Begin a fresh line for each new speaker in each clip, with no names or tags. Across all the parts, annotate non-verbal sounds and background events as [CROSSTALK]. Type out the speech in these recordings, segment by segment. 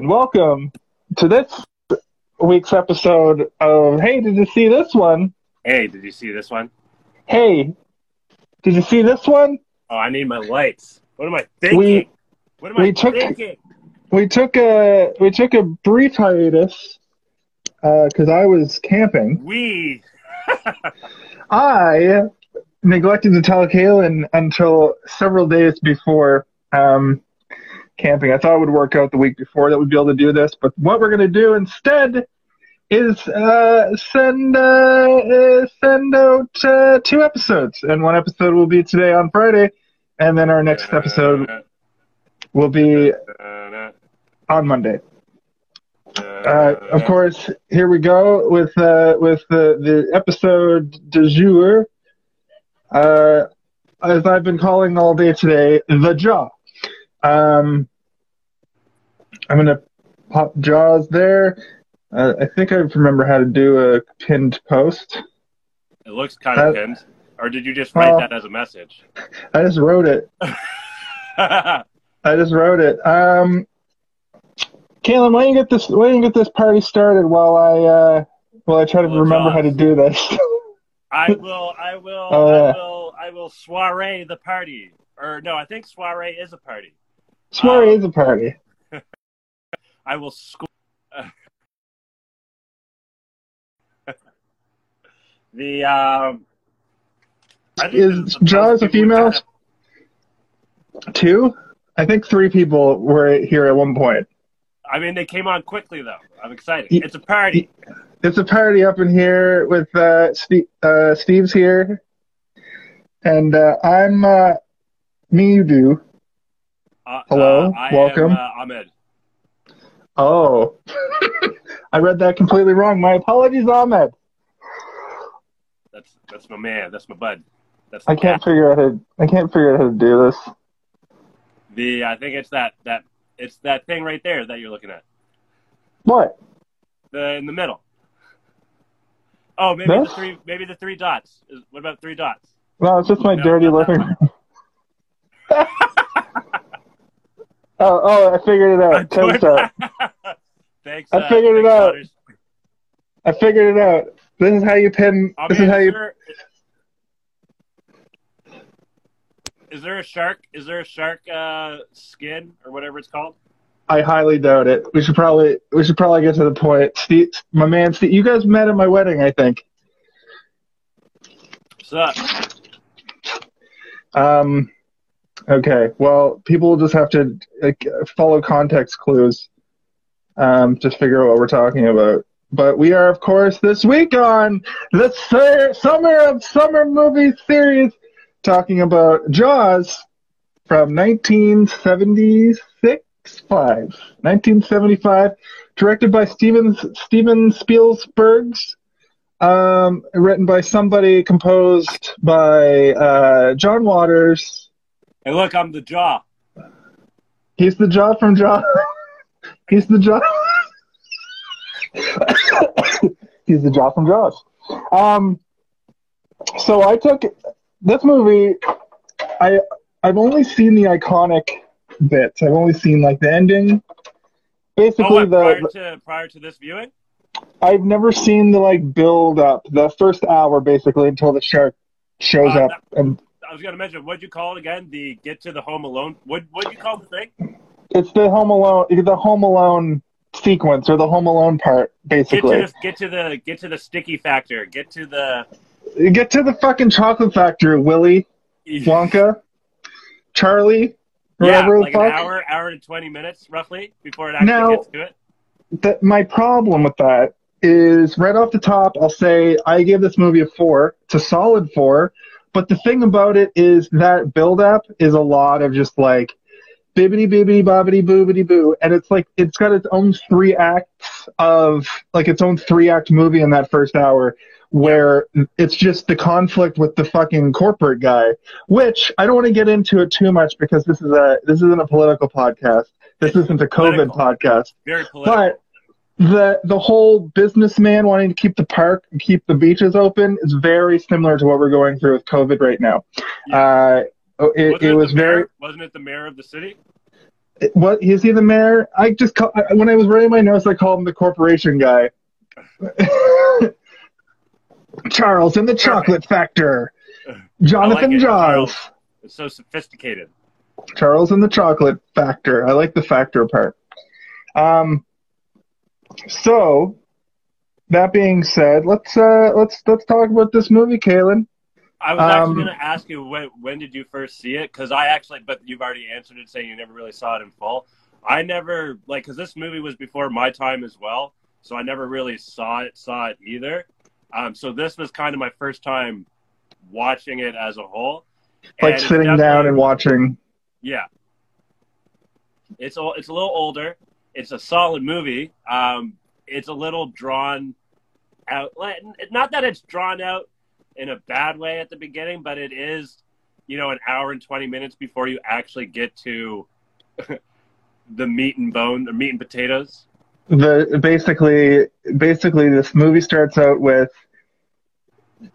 And welcome to this week's episode of Hey, did you see this one?
Hey, did you see this one?
Hey, did you see this one?
Oh, I need my lights. What am I thinking?
We-
what am I
we took-
thinking?
We took a we took a brief hiatus because I was camping.
We. [LAUGHS]
I neglected to tell Kaylin until several days before um, camping. I thought it would work out the week before that we'd be able to do this, but what we're going to do instead is uh, send uh, uh, send out uh, two episodes, and one episode will be today on Friday, and then our next episode will be on Monday. Uh, of course, here we go with uh, with the, the episode de jour. As I've been calling all day today, the jaw. Um, I'm gonna pop jaws there. Uh, I think I remember how to do a pinned post.
It looks kind of
That-
pinned. Or did you just write that as a message?
I just wrote it. [LAUGHS] I just wrote it. Um, Kaylin, why don't you get this? Why don't you get this party started while I uh, while I try to
Well,
remember
Jaws.
how to do this? [LAUGHS]
I will. I will.
Oh,
I will. I will soiree the party. Or no, I think soiree is a party.
Soiree
Um,
is a party. [LAUGHS]
I will. score. [LAUGHS] the um. I think
Is Jaws a female? Two? I think three people were here at one point.
I mean, they came on quickly though. I'm excited. It's a party.
It's a party up in here with uh, Steve, uh, Steve's here, and uh, I'm uh, me. You do.
Uh,
Hello,
uh, I
welcome.
Am, uh, Ahmed.
Oh, [LAUGHS] I read that completely wrong. My apologies, Ahmed.
That's that's my man. That's my bud. That's
I can't
cat.
figure out how to, I can't figure out how to do this.
The I think it's that that it's that thing right there that you're looking at.
What?
The in the middle. Oh, maybe the three. Maybe the three dots. What about three dots?
No, it's just my
No,
dirty living room. [LAUGHS] oh, oh, I figured it out. [LAUGHS] Check
doing- [LAUGHS] Thanks.
I
uh,
figured it
thanks,
out. I figured it out. This is how you pin.
I
This
mean,
is how
is
you.
there, is there a shark? Is there a shark uh, skin or whatever it's called?
I highly doubt it. We should probably we should probably get to the point. Steve, my man, Steve, you guys met at my wedding, I think.
What's up?
Um, okay. Well, people will just have to like, follow context clues um, to figure out what we're talking about. But we are, of course, this week on the Sur- Summer of Summer movie series, talking about Jaws from 1976, five, 1975, directed by Steven Steven Spielberg's um, written by somebody, composed by uh, John Waters.
Hey, look, I'm the jaw.
He's the Jaw from Jaw. He's the Jaw. He's the Jaw from Jaws. Um, so I took this movie. I I've only seen the iconic bits. I've only seen like the ending.
Oh,
Basically,
what, prior
the
to prior to this viewing?
I've never seen the like build up, the first hour basically until the shark shows
Uh,
up and
I was gonna mention. What'd you call it again? The get to the home alone. What what'd you call the thing?
it's the Home Alone, the Home Alone sequence or the Home Alone part,
Get to
basically.
the get to the get to the sticky factor. Get to the
Get to the fucking chocolate factory, Willy [LAUGHS] Wonka, Charlie,
yeah, like
the
an hour, hour and twenty minutes roughly before it actually
Now-
gets to it.
That my problem with that is right off the top, I'll say I gave this movie a four. It's a solid four. But the thing about it is that build up is a lot of just like bibbity bibbity bobbity boobity boo. And it's like it's got its own three acts of like its own three act movie in that first hour where it's just the conflict with the fucking corporate guy, which I don't want to get into it too much because this is a this isn't a political podcast. This isn't a COVID
Political.
podcast.
Very political.
But the the whole businessman wanting to keep the park and keep the beaches open is very similar to what we're going through with COVID right now. Uh, it,
Wasn't
it was very
Wasn't it the mayor of the city?
What is he the mayor? I just call, when I was writing my notes, I called him the corporation guy. [LAUGHS] Charles and the Chocolate Factor. Jonathan
like it. It's so sophisticated.
Charles and the Chocolate Factor. I like the factor part. Um, so that being said, let's uh, let's let's talk about this movie, Kaylin.
I was actually
Um,
going to ask you when when did you first see it? Because I actually, but you've already answered it, saying you never really saw it in full. I never like because this movie was before my time as well, so I never really saw it saw it either. Um, so this was kind of my first time watching it as a whole.
Like
And
sitting down and watching.
Yeah. It's a, it's a little older. It's a solid movie. Um, it's a little drawn out. Not that it's drawn out in a bad way at the beginning, but it is, you know, an hour and 20 minutes before you actually get to [LAUGHS] the meat and bone, the meat and potatoes.
the basically basically this movie starts out with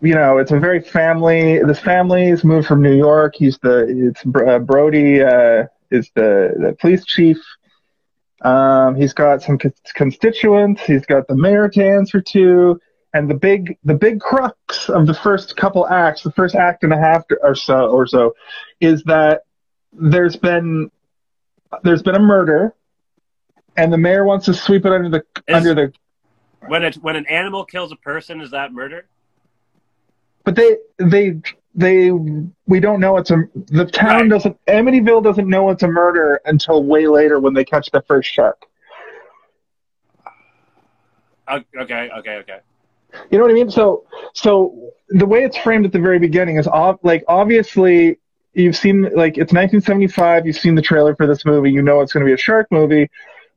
you know it's a very family this family's moved from new york he's the it's uh, brody uh, is the, the police chief um, he's got some con- constituents he's got the mayor to answer to and the big the big crux of the first couple acts the first act and a half or so or so is that there's been there's been a murder and the mayor wants to sweep it under the
Is-
under the
When it when an animal kills a person, is that murder?
but they they they we don't know it's a the town
Right.
doesn't Amityville doesn't know it's a murder until way later when they catch the first shark.
Okay, okay, okay.
You know what I mean? So so the way it's framed at the very beginning is ob- like obviously you've seen like it's 1975. You've seen the trailer for this movie. You know it's going to be a shark movie,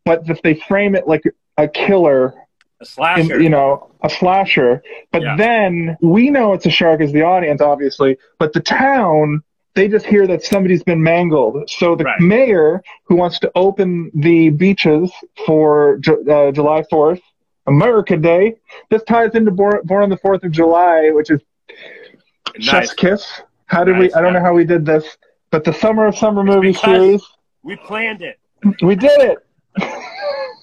but if they frame it like a killer
A slasher.
in, you know, a slasher. But
Yeah.
then we know it's a shark as the audience, obviously. But the town, they just hear that somebody's been mangled. So the
Right.
mayor, who wants to open the beaches for uh, July 4th, America Day, this ties into Born, Born on the 4th of July, which is
nice.
Chef's Kiss. How did
Nice,
we? I don't
yeah.
know how we did this, but the Summer of Summer movie
because-
series.
We planned it.
We did it. [LAUGHS]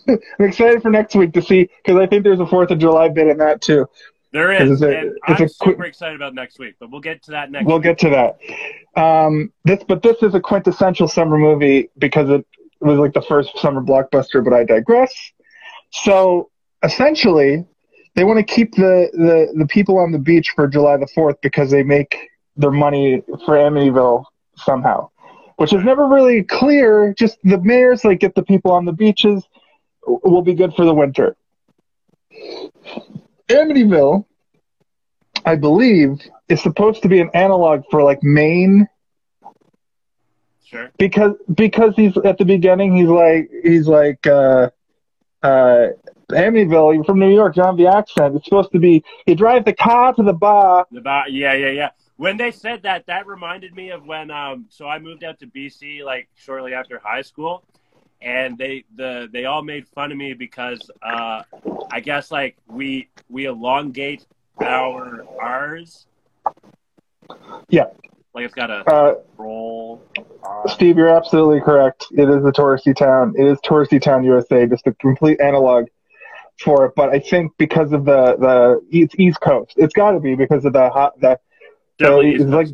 I'm excited for next week to see because I think there's a Fourth of July bit in that too.
There
It's a- it's
I'm
a
super excited about next week, but we'll get to that next week.
We'll
week.
get to that. Um, this, but this is a quintessential summer movie because it was like the first summer blockbuster. But I digress. So essentially, they want to keep the, the, the people on the beach for July the Fourth because they make their money for Amityville somehow, which is never really clear. Just the mayor's like get the people on the beaches will be good for the winter. Amityville, I believe, is supposed to be an analog for like Maine
Sure.
because because he's at the beginning he's like he's like uh uh Amityville, you're from New York, you don't have the accent. It's supposed to be you drive the car to the bar.
About yeah, yeah, yeah. When they said that, that reminded me of when um so I moved out to BC like shortly after high school and they the they all made fun of me because uh I guess like we we elongate our R's.
Yeah.
Like it's got a
Uh
roll.
Steve, you're absolutely correct. It is a touristy town. It is touristy town USA, just a complete analog for it. But I think because of the the it's East Coast, it's got to be because of the hot the
Definitely
it's like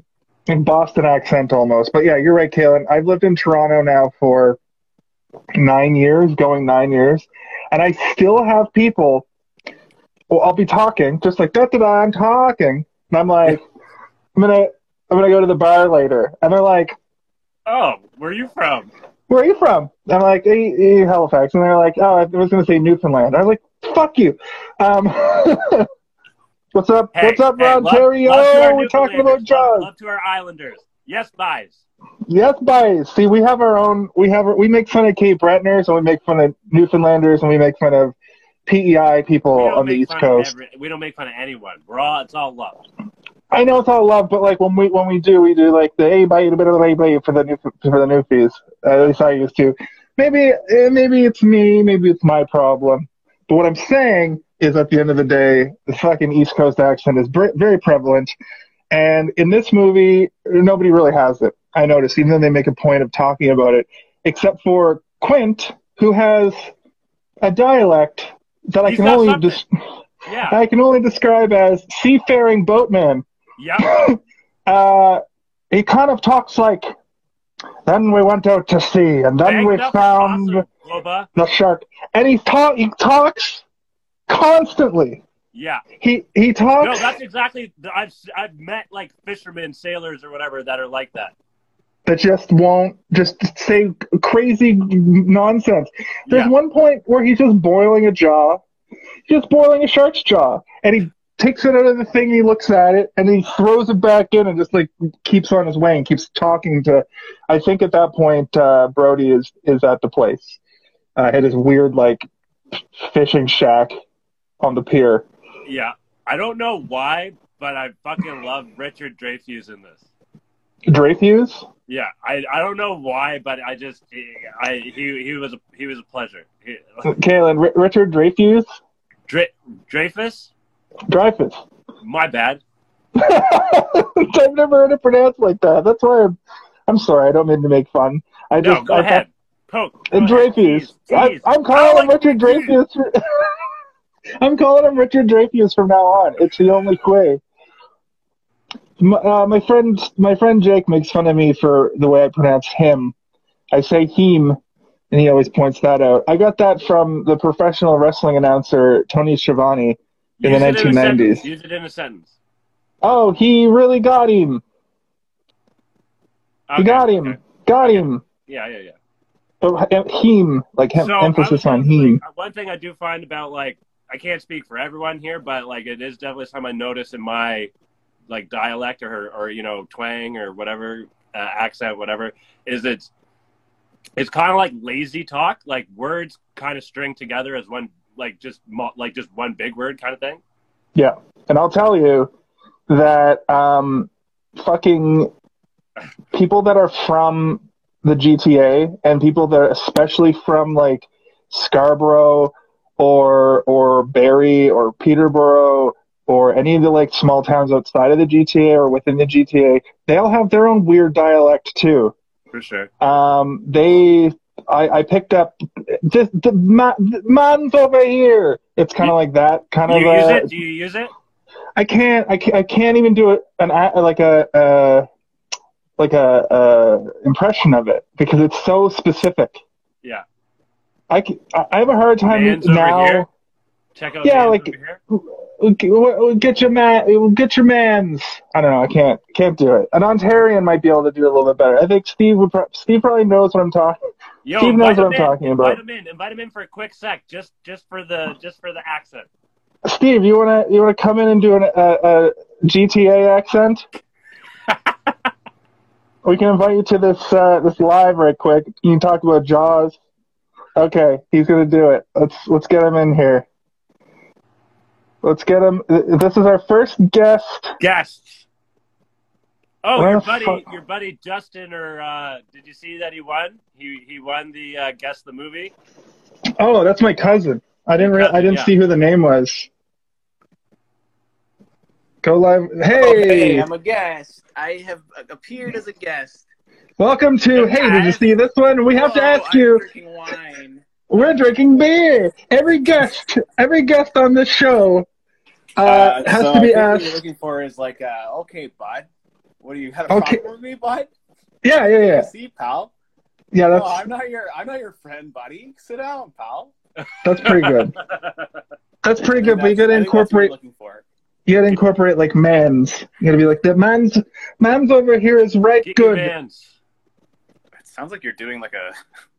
in Boston accent almost. But yeah, you're right, Kaylin. I've lived in Toronto now for nine years, going nine years, and I still have people. Well, I'll be talking just like da da da. I'm talking, and I'm like, I'm gonna I'm gonna go to the bar later, and they're like,
Oh, where are you from?
where are you from? I'm like, hey, hey, Halifax. And they're like, oh, I was to say Newfoundland. I was like, fuck you. Um, [LAUGHS] what's up?
Hey,
what's up,
hey, love-
Ontario?
love our
We're talking about
Love,
Jaws.
love to our Islanders. Yes, buys.
Yes, guys. See, we have our own. We have. We make fun of Cape Bretoners, and we make fun of Newfoundlanders, and we make fun of PEI people on the East Coast.
every- we don't make fun of anyone. We're all it's all love.
I know it's all love, but like when we when we do, we do like the hey bye a bit of the hey bye for the new for the newfies. At least I used to. Maybe eh, maybe it's me, maybe it's my problem. But what I'm saying is, at the end of the day, the fucking East Coast accent is very prevalent. And in this movie, nobody really has it. I noticed, even though they make a point of talking about it, except for Quint, who has a dialect that I can only des-
Yeah. [LAUGHS]
I can only describe as seafaring boatman.
Yeah. [LAUGHS]
Uh, he kind of talks like. Then we went out to sea, and then we
Banged
found
awesome,
the shark. And he talk he talks constantly.
Yeah.
He he talks.
No, that's exactly. I've I've met like fishermen, sailors, or whatever that are like that.
That just won't just say crazy nonsense. There's
Yeah.
one point where he's just boiling a jaw, just boiling a shark's jaw, and he takes it out of the thing. He looks at it and he throws it back in and just like keeps on his way and keeps talking to. I think at that point uh, Brody is is at the place uh, at his weird like fishing shack on the pier.
Yeah. I don't know why, but I fucking love Richard Dreyfuss in this.
Dreyfus.
Yeah, I, I don't know why, but I just I he he was a he was a pleasure. He,
Kaylin, R- Richard Dreyfus,
Dre, Dreyfus,
Dreyfus.
my bad. [LAUGHS]
I've never heard it pronounced like that. That's why I'm. I'm sorry. I don't mean to make fun. I
No,
just
go
I
ahead. Poke.
And
Go.
Dreyfus. I,
I
calling him
like
Richard
to.
Dreyfus. [LAUGHS] I'm calling him Richard Dreyfus from now on. It's the only way. My, uh, my friend, my friend Jake makes fun of me for the way I pronounce him. I say him, and he always points that out. I got that from the professional wrestling announcer Tony Schiavone in the
Use in a
1990s.
Use it in a sentence.
Oh, he really got him. He got him.
okay.
Got him.
Yeah, yeah, yeah.
But, uh, him, like
So,
emphasis on him.
One thing I do find about like I can't speak for everyone here, but like it is definitely something I notice in my like dialect or her or you know twang or whatever uh, accent, whatever is it's it's kind of like lazy talk, like words kind of string together as one like just like just one big word kind of thing.
Yeah, and I'll tell you that um, fucking people that are from the GTA and people that are especially from like Scarborough or or barry or Peterborough or any of the like small towns outside of the GTA or within the GTA, they all have their own weird dialect too.
For sure.
Um, they, I, I picked up the, the, ma, man's over here. It's kind of like that kind
Do
of.
you use
uh,
it? Do you use it?
I can't. I can't, I can't even do it an a- like a uh, like a uh, impression of it because it's so specific.
Yeah.
I, I have a hard time
Man's
now.
Check out.
Yeah, like- G- Get your man. Get your man's. I don't know. I can't. Can't do it. An Ontarian might be able to do it a little bit better. I think Steve would. Pro- Steve probably knows what I'm talking.
Yo,
Steve knows what I'm
in.
talking about.
Invite him in. Invite him in for a quick sec, just just for the just for the accent.
Steve, you wanna you wanna come in and do an, a, a GTA accent? [LAUGHS] we can invite you to this uh, this live right quick. You can talk about Jaws. Okay, he's gonna do it. Let's let's get him in here. Let's get him. This is our first guest.
Guests. Oh,
Where
your buddy,
fuck-
your buddy Justin, or uh, did you see that he won? He he won the uh, guess the movie.
Oh, that's my cousin. I didn't re- I didn't
Yeah.
see who the name was. Go live. Hey,
hey, I'm a guest. I have appeared as a guest.
welcome to. Hey, did you see this one? We have to
Oh,
ask
I'm
you.
drinking wine.
We're drinking beer. Every guest, every guest on this show uh, has
so
to be
I think What you're looking for is like, uh, okay, bud. What do you have a
Okay.
problem with me, bud?
Yeah, yeah, yeah,
See, pal.
yeah.
No,
That's
I'm not your. I'm not your friend, buddy. Sit down, pal.
that's pretty good. [LAUGHS] That's pretty good. But you gotta
I think that's what you're
incorporate.
looking for.
You gotta incorporate like man's. You gotta be like the man's. Man's over here is right
Get
good.
mans.
It sounds like you're doing like a. [LAUGHS]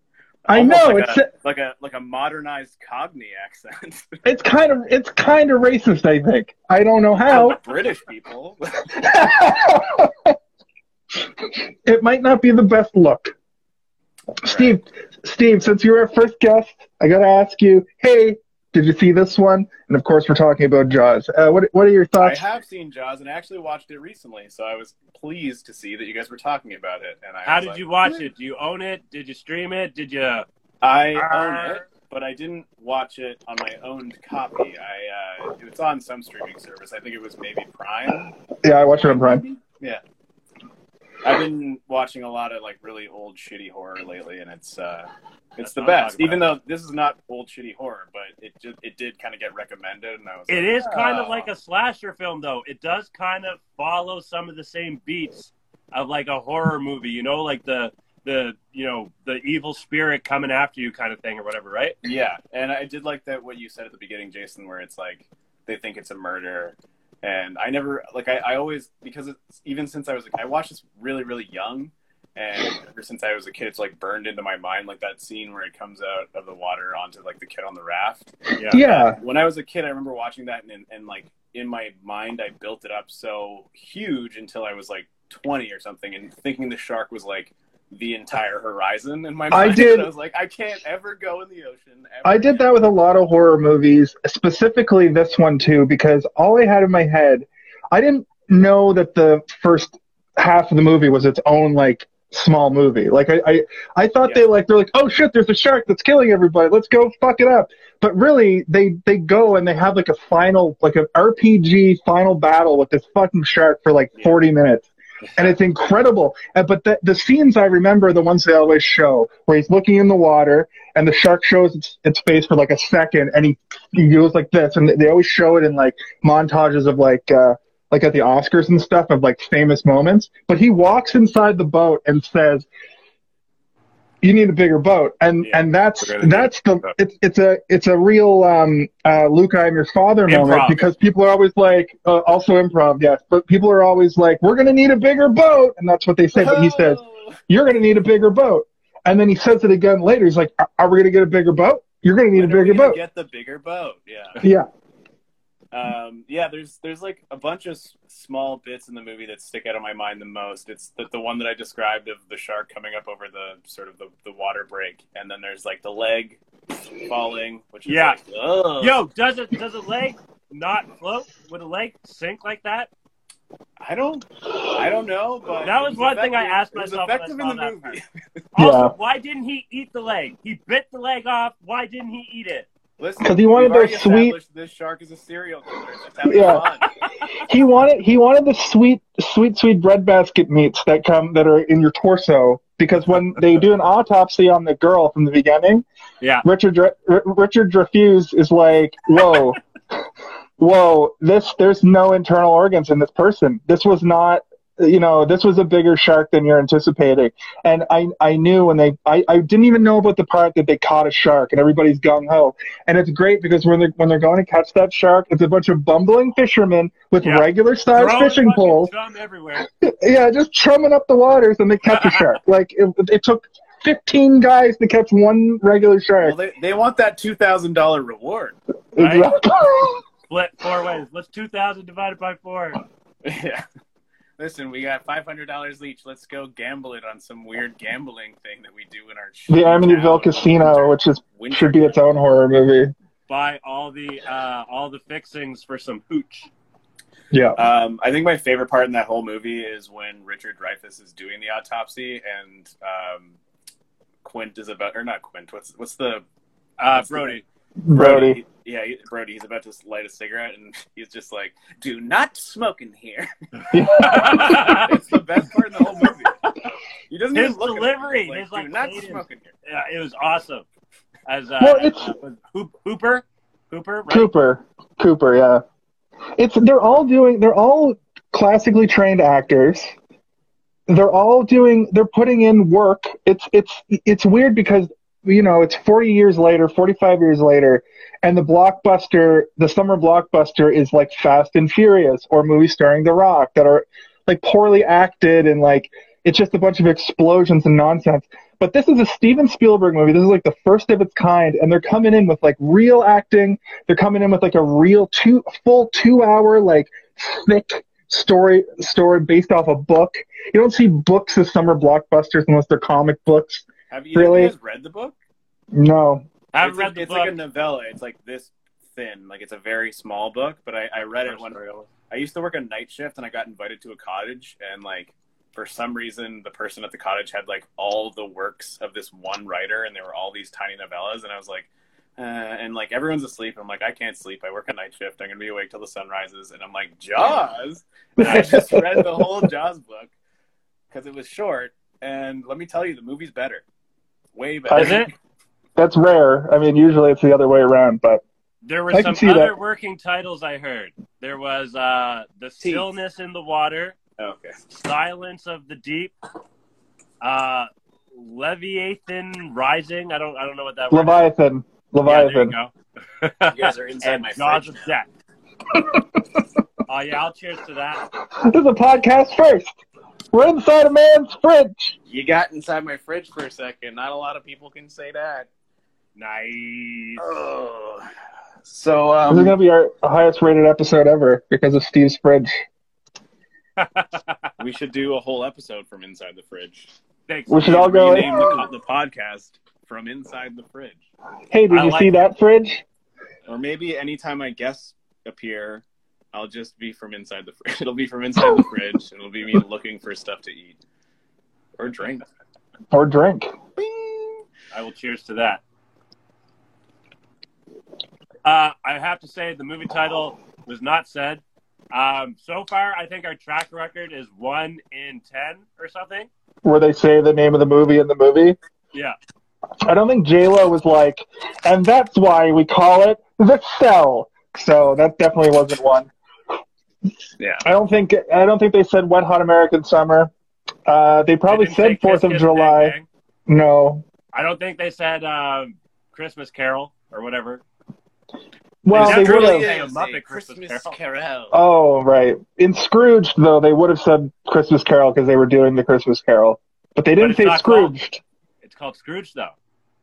I know
like
it's
a, like a like a modernized Cockney accent. [LAUGHS]
it's kind of it's kind of racist. I think. I don't know how.
British people. [LAUGHS]
it might not be the best look. Steve, Steve, since you're our first guest, I gotta ask you. Hey, did you see this one? And of course, we're talking about Jaws. Uh, what What are your thoughts?
I have seen Jaws and I actually watched it recently, so I was pleased to see that you guys were talking about it. And I
How did
like,
you watch it? Do you own it? Did you stream it? Did you?
I
Uh,
own it, but I didn't watch it on my owned copy. I uh, it's on some streaming service. I think it was maybe Prime.
Yeah, I watched it on Prime.
Yeah. I've been watching a lot of like really old shitty horror lately, and it's uh, it's
That's
the best. Even though this is not old shitty horror, but it just it did kind of get recommended, and I was.
It
like,
is kind of
"Oh."
like a slasher film, though. It does kind of follow some of the same beats of like a horror movie. You know, like the the you know the evil spirit coming after you kind of thing or whatever, right?
Yeah, and I did like that what you said at the beginning, Jason, where it's like they think it's a murder, and I never like I, I always because it's even since I was like I watched this really really young, and ever since I was a kid, it's like burned into my mind like that scene where it comes out of the water onto like the kid on the raft.
Yeah.
Yeah.
When I was a kid, I remember watching that and and like in my mind I built it up so huge until I was like twenty or something, and thinking the shark was like. The entire horizon in my mind.
I [LAUGHS] did-
I was like, I can't ever go in the ocean. Ever
I did that with a lot of horror movies, specifically this one too, because all I had in my head, I didn't know that the first half of the movie was its own like small movie. Like I, I, I thought
Yeah.
they like they're like, oh shit, there's a shark that's killing everybody. Let's go fuck it up. But really, they they go and they have like a final, like an RPG final battle with this fucking shark for like
Yeah.
40 minutes. And it's incredible. But the, the scenes I remember the ones they always show, where he's looking in the water and the shark shows its, its face for like a second and he, he goes like this. And they always show it in like montages of like, uh, like at the Oscars and stuff of like famous moments. But he walks inside the boat and says, you need a bigger boat. And,
Yeah,
and that's,
we're gonna need
that's the, it's, it's a, it's a real, um, uh, Luke, I'm your father moment because people are always like, uh, also improv, yes, but people are always like, we're going to need a bigger boat. And that's what they say. But he says,
Oh.
you're going to need a bigger boat. And then he says it again later. He's like, are, are we going to get a bigger boat? You're going to need
When
a bigger boat.
Get the bigger boat. Yeah.
Yeah.
Um, yeah, there's there's like a bunch of s- small bits in the movie that stick out of my mind the most. It's the, the one that I described of the shark coming up over the sort of the, the water break, and then there's like the leg falling, which is
Yeah.
like, ugh.
Yo, does it does a leg not float? Would a leg sink like that?
I don't I don't know, but
That was
it
one thing I
effective-
asked
it was
myself when I
effective
saw
in the
that
movie.
Also,
Yeah.
why didn't he eat the leg? He bit the leg off. Why didn't he eat it?
Listen,
'Cause he wanted those sweet-
This shark is a serial killer. It's just having
Yeah. He wanted he wanted the sweet sweet sweet breadbasket meats that come that are in your torso because when they do an autopsy on the girl from the beginning,
Yeah.
Richard R- Richard Dreyfuss is like, whoa, [LAUGHS] whoa, this there's no internal organs in this person. This was not. You know, this was a bigger shark than you're anticipating. And I, I knew when they, I, I didn't even know about the part that they caught a shark and everybody's gung ho. And it's great because when they're, when they're going to catch that shark, it's a bunch of bumbling fishermen with
Yeah.
regular sized
Throwing
fishing poles.
chum everywhere. [LAUGHS]
Yeah, just chumming up the waters and they catch a [LAUGHS] shark. Like it, it took 15 guys to catch one regular
Well,
shark.
they, they want that two thousand dollar reward. right?
Exactly. [LAUGHS]
Split four ways. What's two thousand divided by four?
Yeah. Listen, we got five hundred dollars each. Let's go gamble it on some weird gambling thing that we do in our
the
shitty
Amityville
town.
Casino, which is
Winter-
should be its own horror movie.
Buy all the uh, all the fixings for some hooch.
Yeah.
Um, I think my favorite part in that whole movie is when Richard Dreyfuss is doing the autopsy and um, Quint is about, or not Quint. What's what's the
Uh,
What's the
Brody.
Brody.
Yeah, he- Brody. He's about to light a cigarette, and [LAUGHS] he's just like, "Do not smoke in here." [LAUGHS] it's the best part in the whole movie. He doesn't
His
even look
delivery,
At him. He's
his,
like,
like,
Do not
cadence.
smoke in here.
Yeah, it was awesome. As uh,
Well, it's-
uh, was Hoop, Hooper, Hooper, right?
Cooper. Cooper, yeah. It's they're all doing they're all classically trained actors. They're all doing they're putting in work. It's it's it's weird because you know, it's 40 years later, 45 years later, and the blockbuster, the summer blockbuster is like Fast and Furious or movies starring The Rock that are like poorly acted and like it's just a bunch of explosions and nonsense. But this is a Steven Spielberg movie. This is like the first of its kind, and they're coming in with like real acting. They're coming in with like a real two full two hour like thick story story based off a book. You don't see books as summer blockbusters unless they're comic books.
Have you,
Really?
you guys read the book?
No.
I haven't
it's
read
like,
the
it's
book.
like a novella. It's like this thin. Like it's a very small book, but I, I read it when I used to work a night shift and I got invited to a cottage and like for some reason the person at the cottage had like all the works of this one writer and there were all these tiny novellas and I was like uh, and like everyone's asleep I'm like I can't sleep I work a night shift I'm gonna be awake till the sun rises and I'm like Jaws and I just read the whole [LAUGHS] Jaws book because it was short. And let me tell you, the movie's better, way better.
Is it?
That's rare. I mean, usually it's the other way around, but
There were
I
some
can see
other
that.
working titles I heard. There was uh, The
Teeth.
Stillness in the Water,
Okay.
Silence of the Deep, uh, Leviathan Rising. I don't I don't know what that word is.
Leviathan.
Yeah, there you
Leviathan.
go.
You guys are inside
and
my
Jaws
fridge.
of Death. [LAUGHS] oh yeah, I'll cheers to that.
this is a podcast first. We're inside a man's fridge.
You got inside my fridge for a second. Not a lot of people can say that.
Nice.
Oh. So
this is
um,
going to be our highest rated episode ever because of Steve's fridge. [LAUGHS]
we should do a whole episode from inside the fridge.
Thanks.
We should all go.
Rename the, the podcast from inside the fridge,
Hey, did
I
you
like
see that fridge?
or maybe anytime my guests appear, I'll just be from inside the fridge. [LAUGHS] It'll be from inside the fridge. It'll be me looking for stuff to eat or drink.
Or drink?
I will cheers to that. Uh, I have to say the movie title was not said. Um, so far, I think our track record is one in ten or something.
Where they say the name of the movie in the movie?
Yeah,
I don't think J-Lo was like, and that's why we call it The Cell. So that definitely wasn't one.
Yeah.
I don't think I don't think they said Wet Hot American Summer. Uh, they probably
They
said
say
Fourth of July.
Bang, Bang.
No.
I don't think they said um, Christmas Carol or whatever.
Well,
It
they
definitely
would have.
a Muppet Christmas
Carol.
Oh, right. In Scrooge, though, they would have said Christmas Carol because they were doing the Christmas Carol, but they didn't
it's
say
not called- It's called Scrooge, though.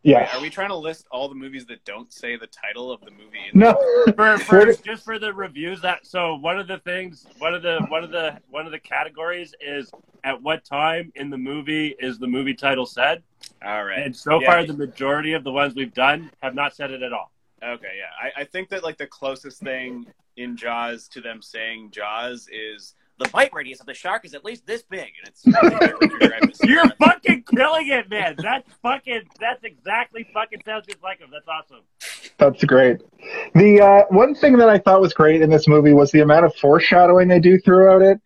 Yes.
Are we trying to list all the movies that don't say the title of the movie? In
No.
For, [LAUGHS] for
What-
just for the reviews that so one of the things one of the one of the one of the categories is at what time in the movie is the movie title said
All right.
and so
Yeah.
far the majority of the ones we've done have not said it at all
Okay, yeah. I, I think that like the closest thing in Jaws to them saying Jaws is the bite radius of the shark is at least this big, and it's. [LAUGHS]
you're fucking killing it man that's fucking that's exactly fucking sounds just like him that's awesome
That's great. The uh, one thing that I thought was great in this movie was the amount of foreshadowing they do throughout it.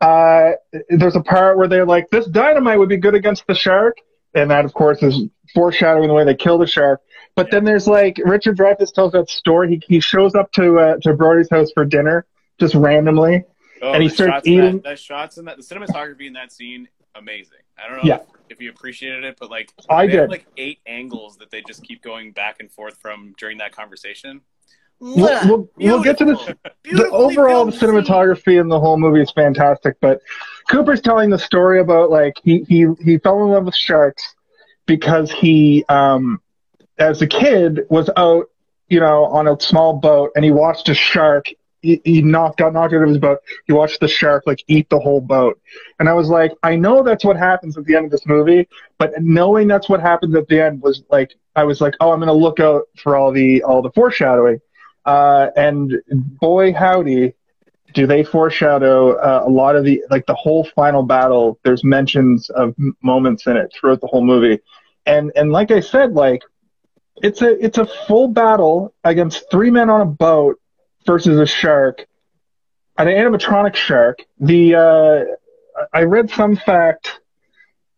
Uh, there's a part where they're like, "This dynamite would be good against the shark," and that, of course, is foreshadowing the way they kill the shark. But
Yeah.
then there's like Richard Dreyfuss tells that story. He he shows up to uh, to Brody's house for dinner just randomly.
Oh,
And he
the
starts
shots in
eating-
That, that shots in that, the cinematography in that scene, amazing. I don't know
Yeah.
if, if you appreciated it, but like
I
they have, like eight angles that they just keep going back and forth from during that conversation.
We'll, we'll, we'll get to this the [LAUGHS] overall the
scene.
cinematography in the whole movie is fantastic but cooper's telling the story about like he he, he fell in love with sharks because he um as a kid was out you know on a small boat and he watched a shark he, he knocked got knocked out of his boat. He watched the shark like eat the whole boat. And i was like i know that's what happens at the end of this movie but knowing that's what happens at the end was like i was like oh i'm to look out for all the all the foreshadowing. Uh, and boy howdy do they foreshadow uh, a lot of the like the whole final battle there's mentions of moments in it throughout the whole movie. And and like i said like it's a it's a full battle against three men on a boat versus a shark an animatronic shark the uh i read some fact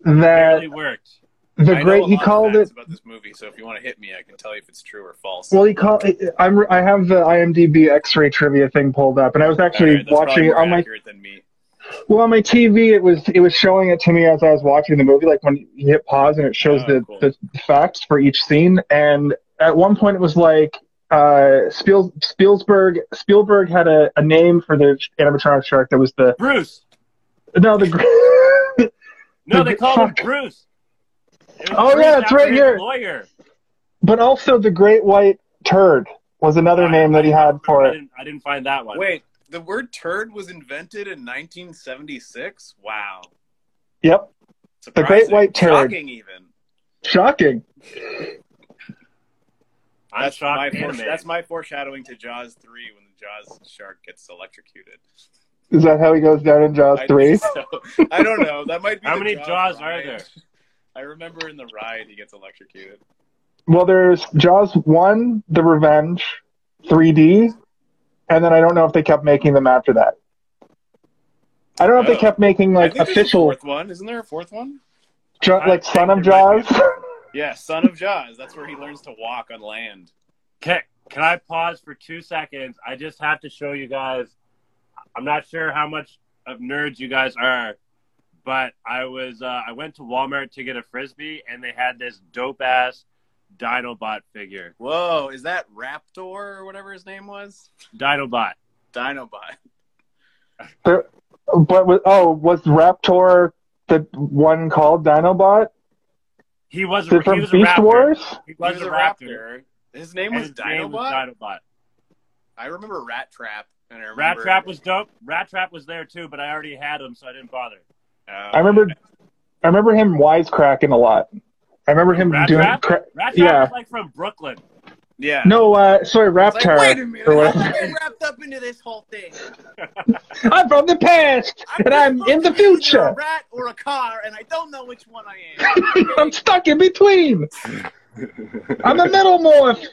that
barely worked
the
I
great he called it
about this movie. So if you want to hit me, I can tell you if it's true or false.
Well, he called. I'm. I have the IMDb X-ray trivia thing pulled up, and I was actually
that's
watching it on my.
than me.
Well, on my TV, it was it was showing it to me as I was watching the movie. Like when you hit pause and it shows
Oh,
the,
cool.
the facts for each scene. And at one point, it was like uh, Spiel, Spielberg. Spielberg had a, a name for the animatronic shark that was the
bruce
no the. [LAUGHS]
no
The-
they called him bruce
Oh,
Bruce
yeah, it's right here.
lawyer
but also the Great White Turd was another name that he had for
I
it.
didn't, I didn't find that one
Wait, the word turd was invented in 1976? Wow.
Yep,
Surprising.
Great White Turd.
Shocking, even.
shocking.
I'm
That's my,
shocked
fore-
anime.
that's my foreshadowing to Jaws 3 when the Jaws shark gets electrocuted.
Is that how he goes down in Jaws
I
three?
think so. I don't know. That might be
How many Jaws are there?
I remember in the ride he gets electrocuted.
Well, there's Jaws 1, The Revenge, 3D, and then I don't know if they kept making them after that. I don't know if they
Oh.
kept making
I
like
think there's
official,
a fourth one. Isn't there a fourth one?
jo- like
think
Son of
there
Jaws.
Be.
Yeah, Son of Jaws. That's where he learns to walk on land.
Okay, can I pause for two seconds? I just have to show you guys. I'm not sure how much of nerds you guys are, but I was uh, I went to Walmart to get a frisbee, and they had this dope ass Dinobot figure.
Whoa, is that Raptor or whatever his name was?
Dinobot.
Dinobot.
There- but was, oh, was Raptor the one called Dinobot?
He was a,
it
he
from
was a
Beast
raptor.
Wars?
He
He
was,
was
a
a
raptor.
raptor. His name was
his name was
Dinobot.
Dinobot.
I remember Rattrap, and I remember
Rattrap was dope. Rattrap was there too, but I already had him, so I didn't bother.
Uh,
I remember, I remember him wisecracking a lot. I remember him
Rat
doing.
Trap?
Cra-
Rattrap
Yeah.
was like from Brooklyn.
Yeah.
no, uh, sorry,
It's like,
Raptor.
Wait a minute.
or
How
whatever.
am I wrapped up into this whole thing? [LAUGHS]
I'm from the past, and I'm in the
to be either
future.
A rat or a car, and I don't know which one I am. [LAUGHS]
I'm stuck in between. I'm a middle morph.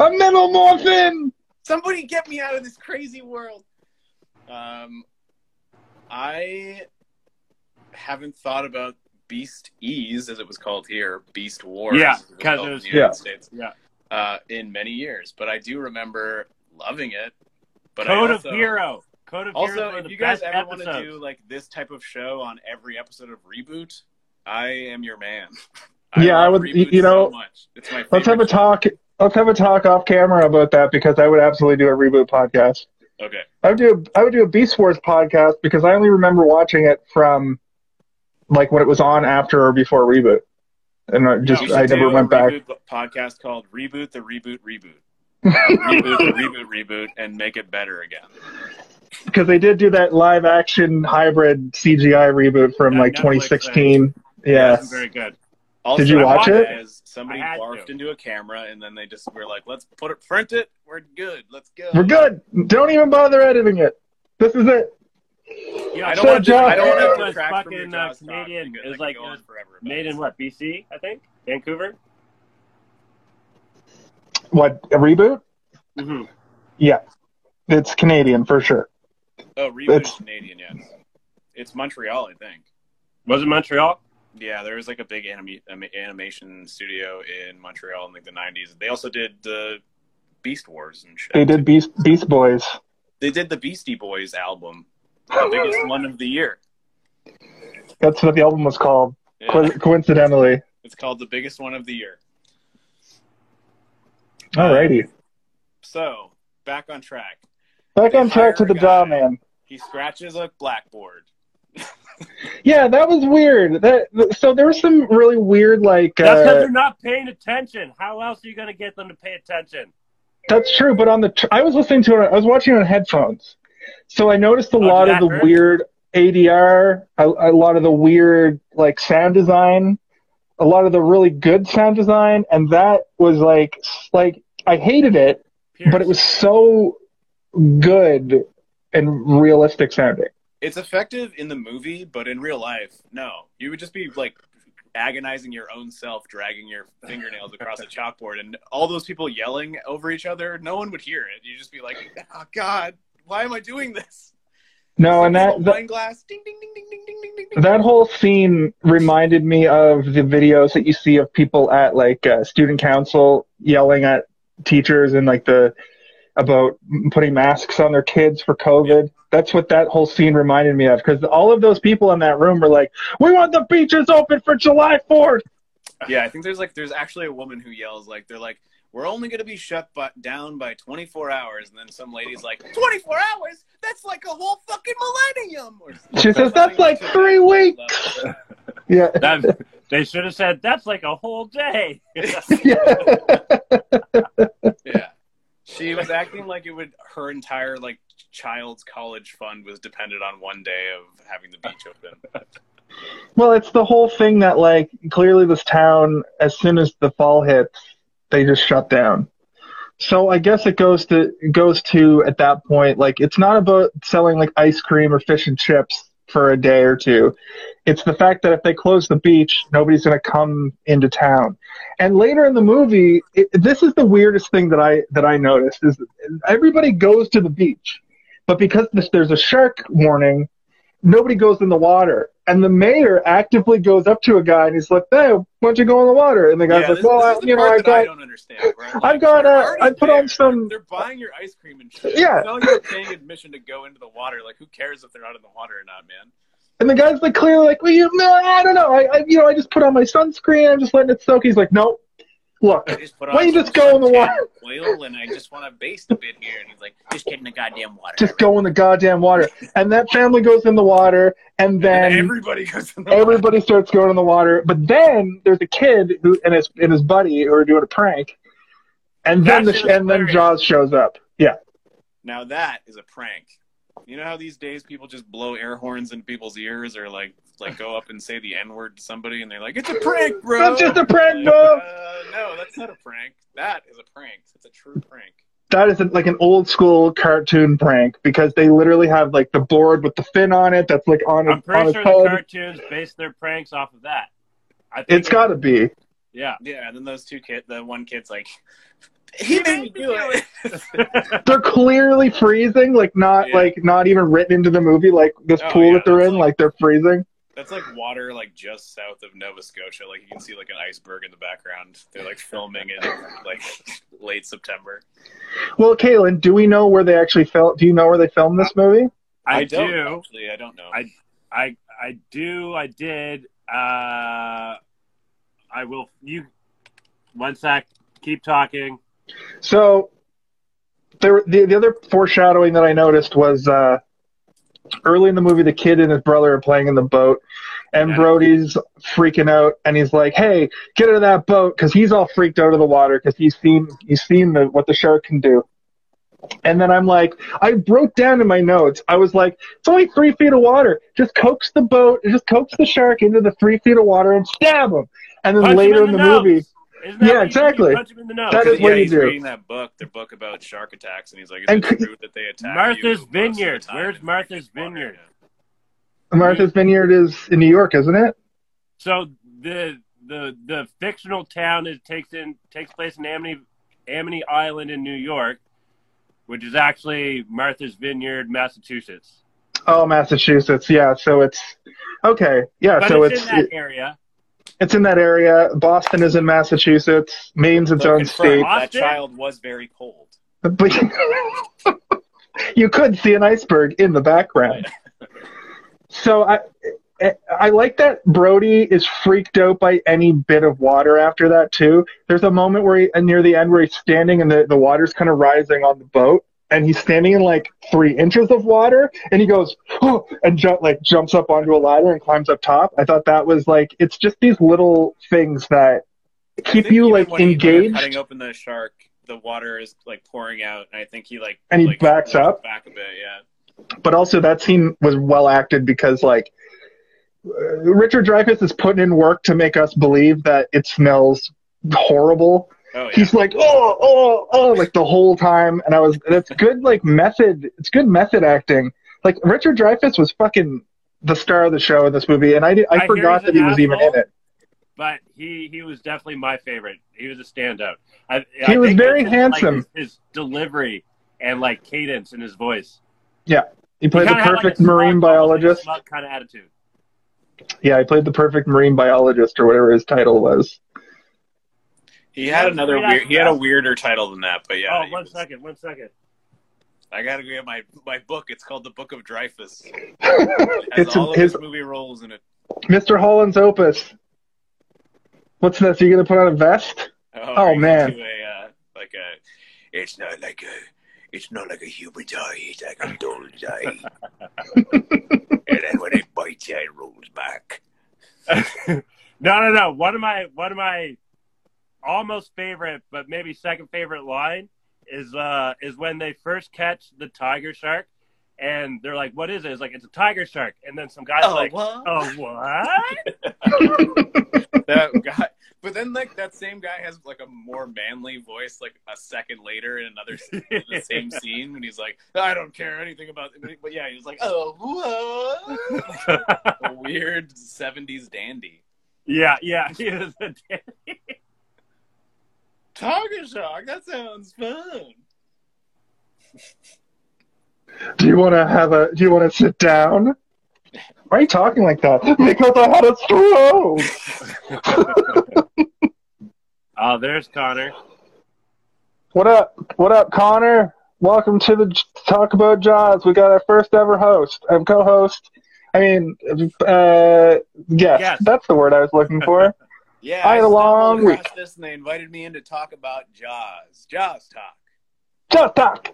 A middle morphin.
Somebody get me out of this crazy world. Um, I haven't thought about Beast Ease, as it was called here, Beast Wars,
Yeah,
as it was
'cause
called
it
in
was-
the United
Yeah.
States,
Yeah.
Uh, in many years. But I do remember loving it. But I
Code
also,
of Hero. Code of Hero.
Also, if you guys ever want to do like this type of show on every episode of Reboot, I am your man. I [LAUGHS]
Yeah, I would-
Reboot
you know,
so much. It's my
Let's have a
favorite show.
talk. Let's have a talk off camera about that because I would absolutely do a reboot podcast.
Okay.
I would do. A, I would do a Beast Wars podcast because I only remember watching it from like when it was on after or before reboot, and I just
We should
I never went back.
Podcast called Reboot the Reboot Reboot. reboot the Reboot Reboot and make it better again.
because they did do that live action hybrid CGI reboot from
That
like
Netflix
2016. Yeah.
That's very good.
Also,
Did you
watch it?
As somebody
I
barfed
to.
into a camera and then they just were like, "Let's put it, print it. We're good. Let's go."
We're good. Don't even bother editing it. This is it.
Yeah,
I don't want to.
Josh-
I don't
it
want to
was
detract from your
uh, Canadian. It
I
was like
go
it was
forever
made in what BC? I think Vancouver.
What a reboot?
Mm-hmm.
Yeah, it's Canadian for sure.
Oh, Reboot
It's-
Canadian, yes. It's Montreal, I think.
Was it Montreal?
Yeah, there was like a big anime, animation studio in Montreal in like the '90s. They also did the Beast Wars and shit.
They did Beast Beast Boys.
They did the Beastie Boys album, the biggest one of the year.
That's what the album was called.
Yeah,
Co- coincidentally.
it's called the biggest one of the year.
Alrighty.
So back on track.
Back
they
on track to the
a
jaw,
guy.
man.
He scratches a blackboard. [LAUGHS]
Yeah, that was weird. That so there was some really weird like.
That's because
Uh,
they're not paying attention. How else are you going to get them to pay attention?
that's true, but on the tr- I was listening to it. I was watching it on headphones, so I noticed a
Oh,
lot of the
hurt?
weird ADR, a, a lot of the weird like sound design, a lot of the really good sound design, and that was like like I hated it,
Pierce.
but it was so good and realistic sounding.
It's effective in the movie, but in real life, no. You would just be like agonizing your own self, dragging your fingernails across a chalkboard, and all those people yelling over each other. No one would hear it. You'd just be like, "Oh God, why am I doing this?
No, and that
wine glass. Ding, ding, ding, ding, ding, ding, ding.
That whole scene reminded me of the videos that you see of people at like uh, student council yelling at teachers and like the about putting masks on their kids for COVID. Yeah. That's what that whole scene reminded me of because all of those people in that room were like, "We want the beaches open for July Fourth.
Yeah, I think there's like there's actually a woman who yells like they're like we're only going to be shut by, down by 24 hours, and then some lady's like 24 hours? That's like a whole fucking millennium. Or
She says that's like three weeks. [LAUGHS] Yeah.
That- they should have said that's like a whole day. [LAUGHS]
yeah.
yeah, she was acting like it would her entire like child's college fund was dependent on one day of having the beach open.
Well, it's the whole thing that like clearly this town, as soon as the fall hits, they just shut down. So I guess it goes to goes to at that point like it's not about selling like ice cream or fish and chips for a day or two. It's the fact that if they close the beach, nobody's going to come into town. And later in the movie, it, this is the weirdest thing that I that I noticed is everybody goes to the beach, but because this, there's a shark warning, nobody goes in the water. And the mayor actively goes up to a guy and he's like, "Hey, why don't you go in the water?" And the guy's
Yeah,
like,
this-
"Well,
this
I, you know, I got."
I don't understand. I'm [LAUGHS]
I've got,
already
I put on some-
They're buying your ice cream and shit.
Yeah.
It's not like you're paying admission to go into the water. Like, who cares if they're not in the water or not, man?
And the guy's like clearly like, well, you, no, I don't know. I, I, you know, I just put on my sunscreen. I'm just letting it soak. He's like, no, look, Why you just go in the water? [LAUGHS]
Oil and I just want to baste a bit here. And he's like, just get in the goddamn water.
just go in the goddamn water. And that family goes in the water, and
And
then
everybody goes in the water.
everybody starts going in the water. But then there's a kid who and his and his buddy who are doing a prank, and then
That
the, and then. Jaws shows up. Yeah,
Now that is a prank. You know how these days people just blow air horns in people's ears or like like go up and say the N word to somebody and they're like, It's a prank, bro.
That's just a prank,
Like,
bro.
Uh, no, that's not a prank. That is a prank. It's a true prank.
that is like an old school cartoon prank because they literally have like the board with the fin on it that's like on,
I'm
his, on
pretty
his
sure the cartoons base their pranks off of that. I think
It's got to be.
Yeah.
Yeah, and then those two kids the one kid's like He made me do it. [LAUGHS]
They're clearly freezing, like not
Yeah.
like not even written into the movie. Like this
Oh,
pool
yeah,
that they're in,
like-
like they're freezing.
That's like water like just south of Nova Scotia. Like you can see like an iceberg in the background. They're like filming in like [LAUGHS] late September.
Well, Kaylin, do we know where they actually filmed? Do you know where they filmed this movie?
I,
don't
do.
actually. I don't know.
I- I I do. I did. Uh, I will. You. One sec. Keep talking.
So there, the the other foreshadowing that I noticed was uh, early in the movie, the kid and his brother are playing in the boat, and
Yeah.
Brody's freaking out, and he's like, "Hey, get out of that boat!" Because he's all freaked out of the water because he's seen he's seen the, what the shark can do. And then I'm like, I broke down in my notes, I was like, it's only three feet of water. Just coax the boat, just coax the shark into the three feet of water and stab him. And then
Punch
later
in
in the,
nose.
movie, Yeah,
what you do?
exactly.
You punch him in the nose.
That is
yeah,
what you
he's
do.
reading that book, their book about shark attacks, and he's like, "Is
And
it true that they attack
Martha's
you most of the
Vineyard. Where's Martha's? Vineyard?
Martha's Vineyard is in New York, isn't it?
So the the the fictional town is takes in takes place in Amity Amity Island in New York, which is actually Martha's Vineyard, Massachusetts.
Oh, Massachusetts. Yeah. So it's okay. Yeah.
But
so
it's,
it's
in that area.
It's in that area. Boston is in Massachusetts. Maine's its
So
own
confirmed,
state.
That child was very cold.
But [LAUGHS] you could see an iceberg in the background. So I. I like that Brody is freaked out by any bit of water after that too. There's a moment where he, and near the end where he's standing and the, the water's kind of rising on the boat and he's standing in like three inches of water and he goes oh, and ju- like jumps up onto a ladder and climbs up top. I thought that was like it's just these little things that keep you like
when he- when they're
engaged.
cutting open the shark, the water is like pouring out, and I think he like
And he
like,
backs up?
back a bit. Yeah,
but also that scene was well acted because like Richard Dreyfuss is putting in work to make us believe that it smells horrible.
Oh yeah.
He's like oh oh oh like the whole time, and I was that's good like method. It's good method acting. Like Richard Dreyfuss was fucking the star of the show in this movie, and I did, I,
I
forgot that he was even in it.
but he he was definitely my favorite. He was a standout. I,
He was very
it's just, like,
handsome.
his, his delivery and like cadence in his voice.
Yeah, he played the
kinda had, like,
perfect
a smug-
marine biologist.
smug kind of attitude.
Yeah, he played the perfect marine biologist or whatever his title was.
He had
Yeah,
another weird. He had a weirder title than that, but yeah.
oh,
he
one
was-
second, one second.
I gotta get my my book. It's called The Book of Dreyfuss. [LAUGHS] It has
It's
all of
his
his movie roles in it.
Mr. Holland's Opus. What's this? Are you gonna put on a vest?
Oh,
Oh, man.
A, uh, like a, it's not like a, it's not like a human eye. It's like a doll's eye. [LAUGHS] and then when it bites you, it rolls back. [LAUGHS]
no, no, no. One of my one of my almost favorite, but maybe second favorite line is uh is when they first catch the tiger shark, and they're like, "What is it?" It's like it's a tiger shark, and then some guys like,
what?
"Oh, what?" [LAUGHS]
that [LAUGHS] guy. But then, like that same guy has like a more manly voice, like a second later in another in the [LAUGHS] same scene when he's like, "I don't care anything about," but yeah, he's like, "Oh, what?" a weird '70s dandy.
yeah, yeah. He is a
Tiger shark. That sounds fun.
Do you want to have a? Do you want to sit down? Why are you talking like that? Because I had a stroke.
Oh, [LAUGHS] there's Connor.
what up? What up, Connor? Welcome to the Talk About Jaws. We got our first ever host and co-host. I mean, uh, yes,
Yes.
that's the word I was looking for. [LAUGHS]
Yeah,
I had a long week.
this and they invited me in to talk about Jaws. Jaws talk.
Just talk.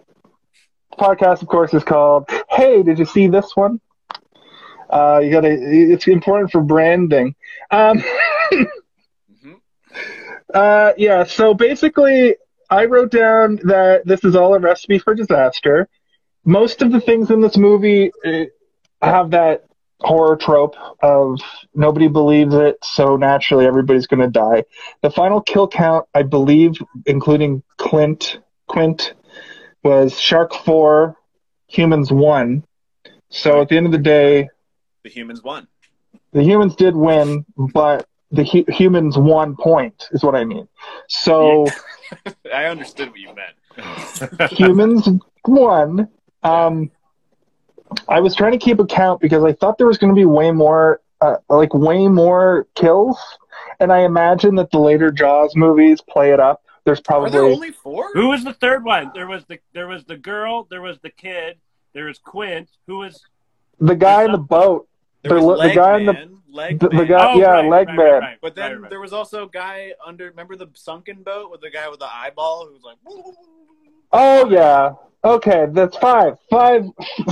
The podcast, of course, is called "Hey, did you see this one?" Uh, you gotta. It's important for branding. Um,
hmm [LAUGHS]
uh, yeah. So basically, I wrote down that this is all a recipe for disaster. Most of the things in this movie uh, have that horror trope of nobody believes it, so naturally everybody's going to die. The final kill count, I believe, including Clint, Quint, was Shark four, Humans one. So at the end of the day,
The humans won.
the humans did win, but the hu- humans won point is what I mean. So [LAUGHS]
I understood what you meant.
humans [LAUGHS] won. Um, I was trying to keep a count because I thought there was going to be way more, uh, like way more kills, and I imagine that the later Jaws movies play it up. There's
Are
probably
there only four?
Who was the third one? There was the there was the girl. There was the kid. There was Quint. Who was
the guy in the boat,
There was
the- the
Leg
guy in the-
Leg
the, the guy,
Oh,
yeah,
right,
leg
right,
man.
right, right,
But then
right, right.
there was also a guy under. Remember the sunken boat with the guy with the eyeball who was like.
Oh yeah. Okay, that's five. Five.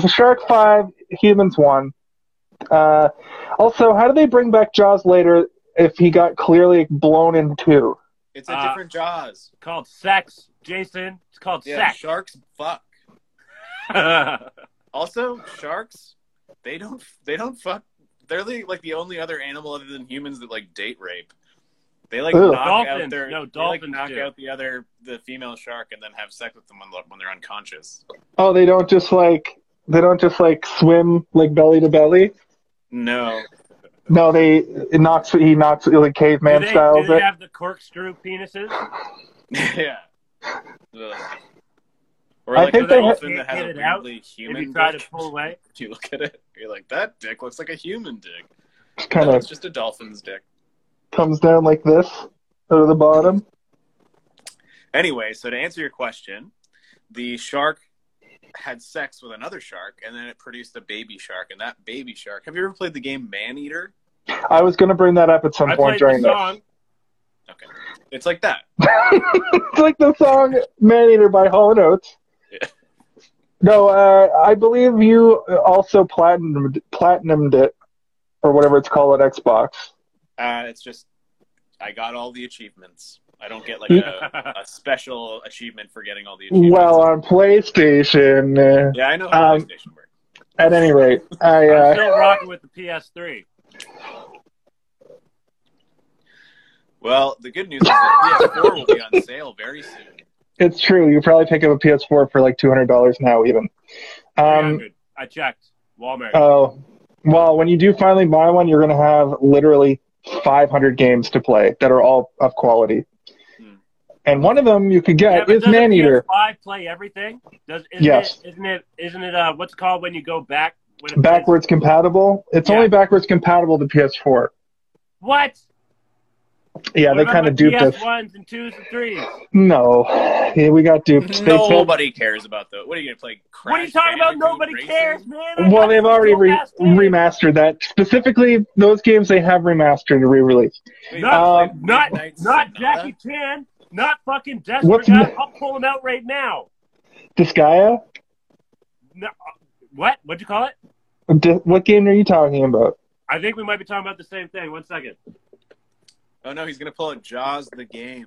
Shark five. Humans one. Uh, also, how do they bring back Jaws later if he got clearly blown in two?
It's a
Uh,
different Jaws.
called sex, Jason. It's called
Yeah,
sex.
sharks fuck. [LAUGHS] Also, sharks, they don't they don't fuck. They're the, like the only other animal other than humans that like date rape. They like
Ew.
knock out
Dolphins.
their
No,
they like knock
do.
out the other the female shark and then have sex with them when, when they're unconscious.
Oh, they don't just like they don't just like swim like belly to belly.
No,
No, they it knocks he knocks like
do
caveman
they,
styles
do they
it.
have the corkscrew penises? [LAUGHS]
yeah. Ugh. Or
I
like
think
a
they ha-
dolphin that has
Get
a
it out
weirdly
If
human.
you try to pull away. [LAUGHS]
you look at it, you're like, that dick looks like a human dick.
It's Kind
no,
of
it's just a dolphin's dick.
Comes down like this out of the bottom.
Anyway, so to answer your question, the shark had sex with another shark, and then it produced a baby shark. And that baby shark. Have you ever played the game Man Eater?
I was gonna bring that up at some
I
point during
the
this.
Okay, it's like that. [LAUGHS]
it's like the song Man Eater by Hall and Oates.
Yeah.
No, uh, I believe you also platinumed, platinumed it, or whatever it's called at Xbox.
Uh, it's just I got all the achievements. I don't get like a, a special achievement for getting all the achievements.
Well, on PlayStation. uh,
yeah, I know how
um,
PlayStation works.
At any rate, I
I'm
uh,
still rocking with the PS3.
Well, the good news is that PS4 will be on sale very soon.
it's true. You probably pick up a PS4 for like two hundred dollars now, even. Um,
300. I checked. Walmart.
oh, well, when you do finally buy one, you're gonna have literally five hundred games to play that are all of quality.
Hmm.
And one of them you could get
but
is Man Eater.
PS5 play everything? Does isn't
Yes.
it isn't it isn't it uh what's it called when you go back when it plays-
backwards compatible. It's
Yeah.
only backwards compatible to PS4.
What?
Yeah,
What
they kind
my
of duped us.
PS1s and twos and threes.
No, yeah, we got duped. They said,
Nobody cares about those. What are you gonna play? Crash
What are you talking about? Nobody
Racing?
cares, man. I
well, they've already re- remastered that. Specifically, those games they have remastered and re-released.
Not,
Um,
not, not Jackie Chan. Not fucking Desperate
What's
Guy. I'll pull him out right now.
Disgaea?
No, what? What'd you call it?
Di- what game are you talking about?
I think we might be talking about the same thing. One second.
Oh no, he's gonna pull out Jaws the game.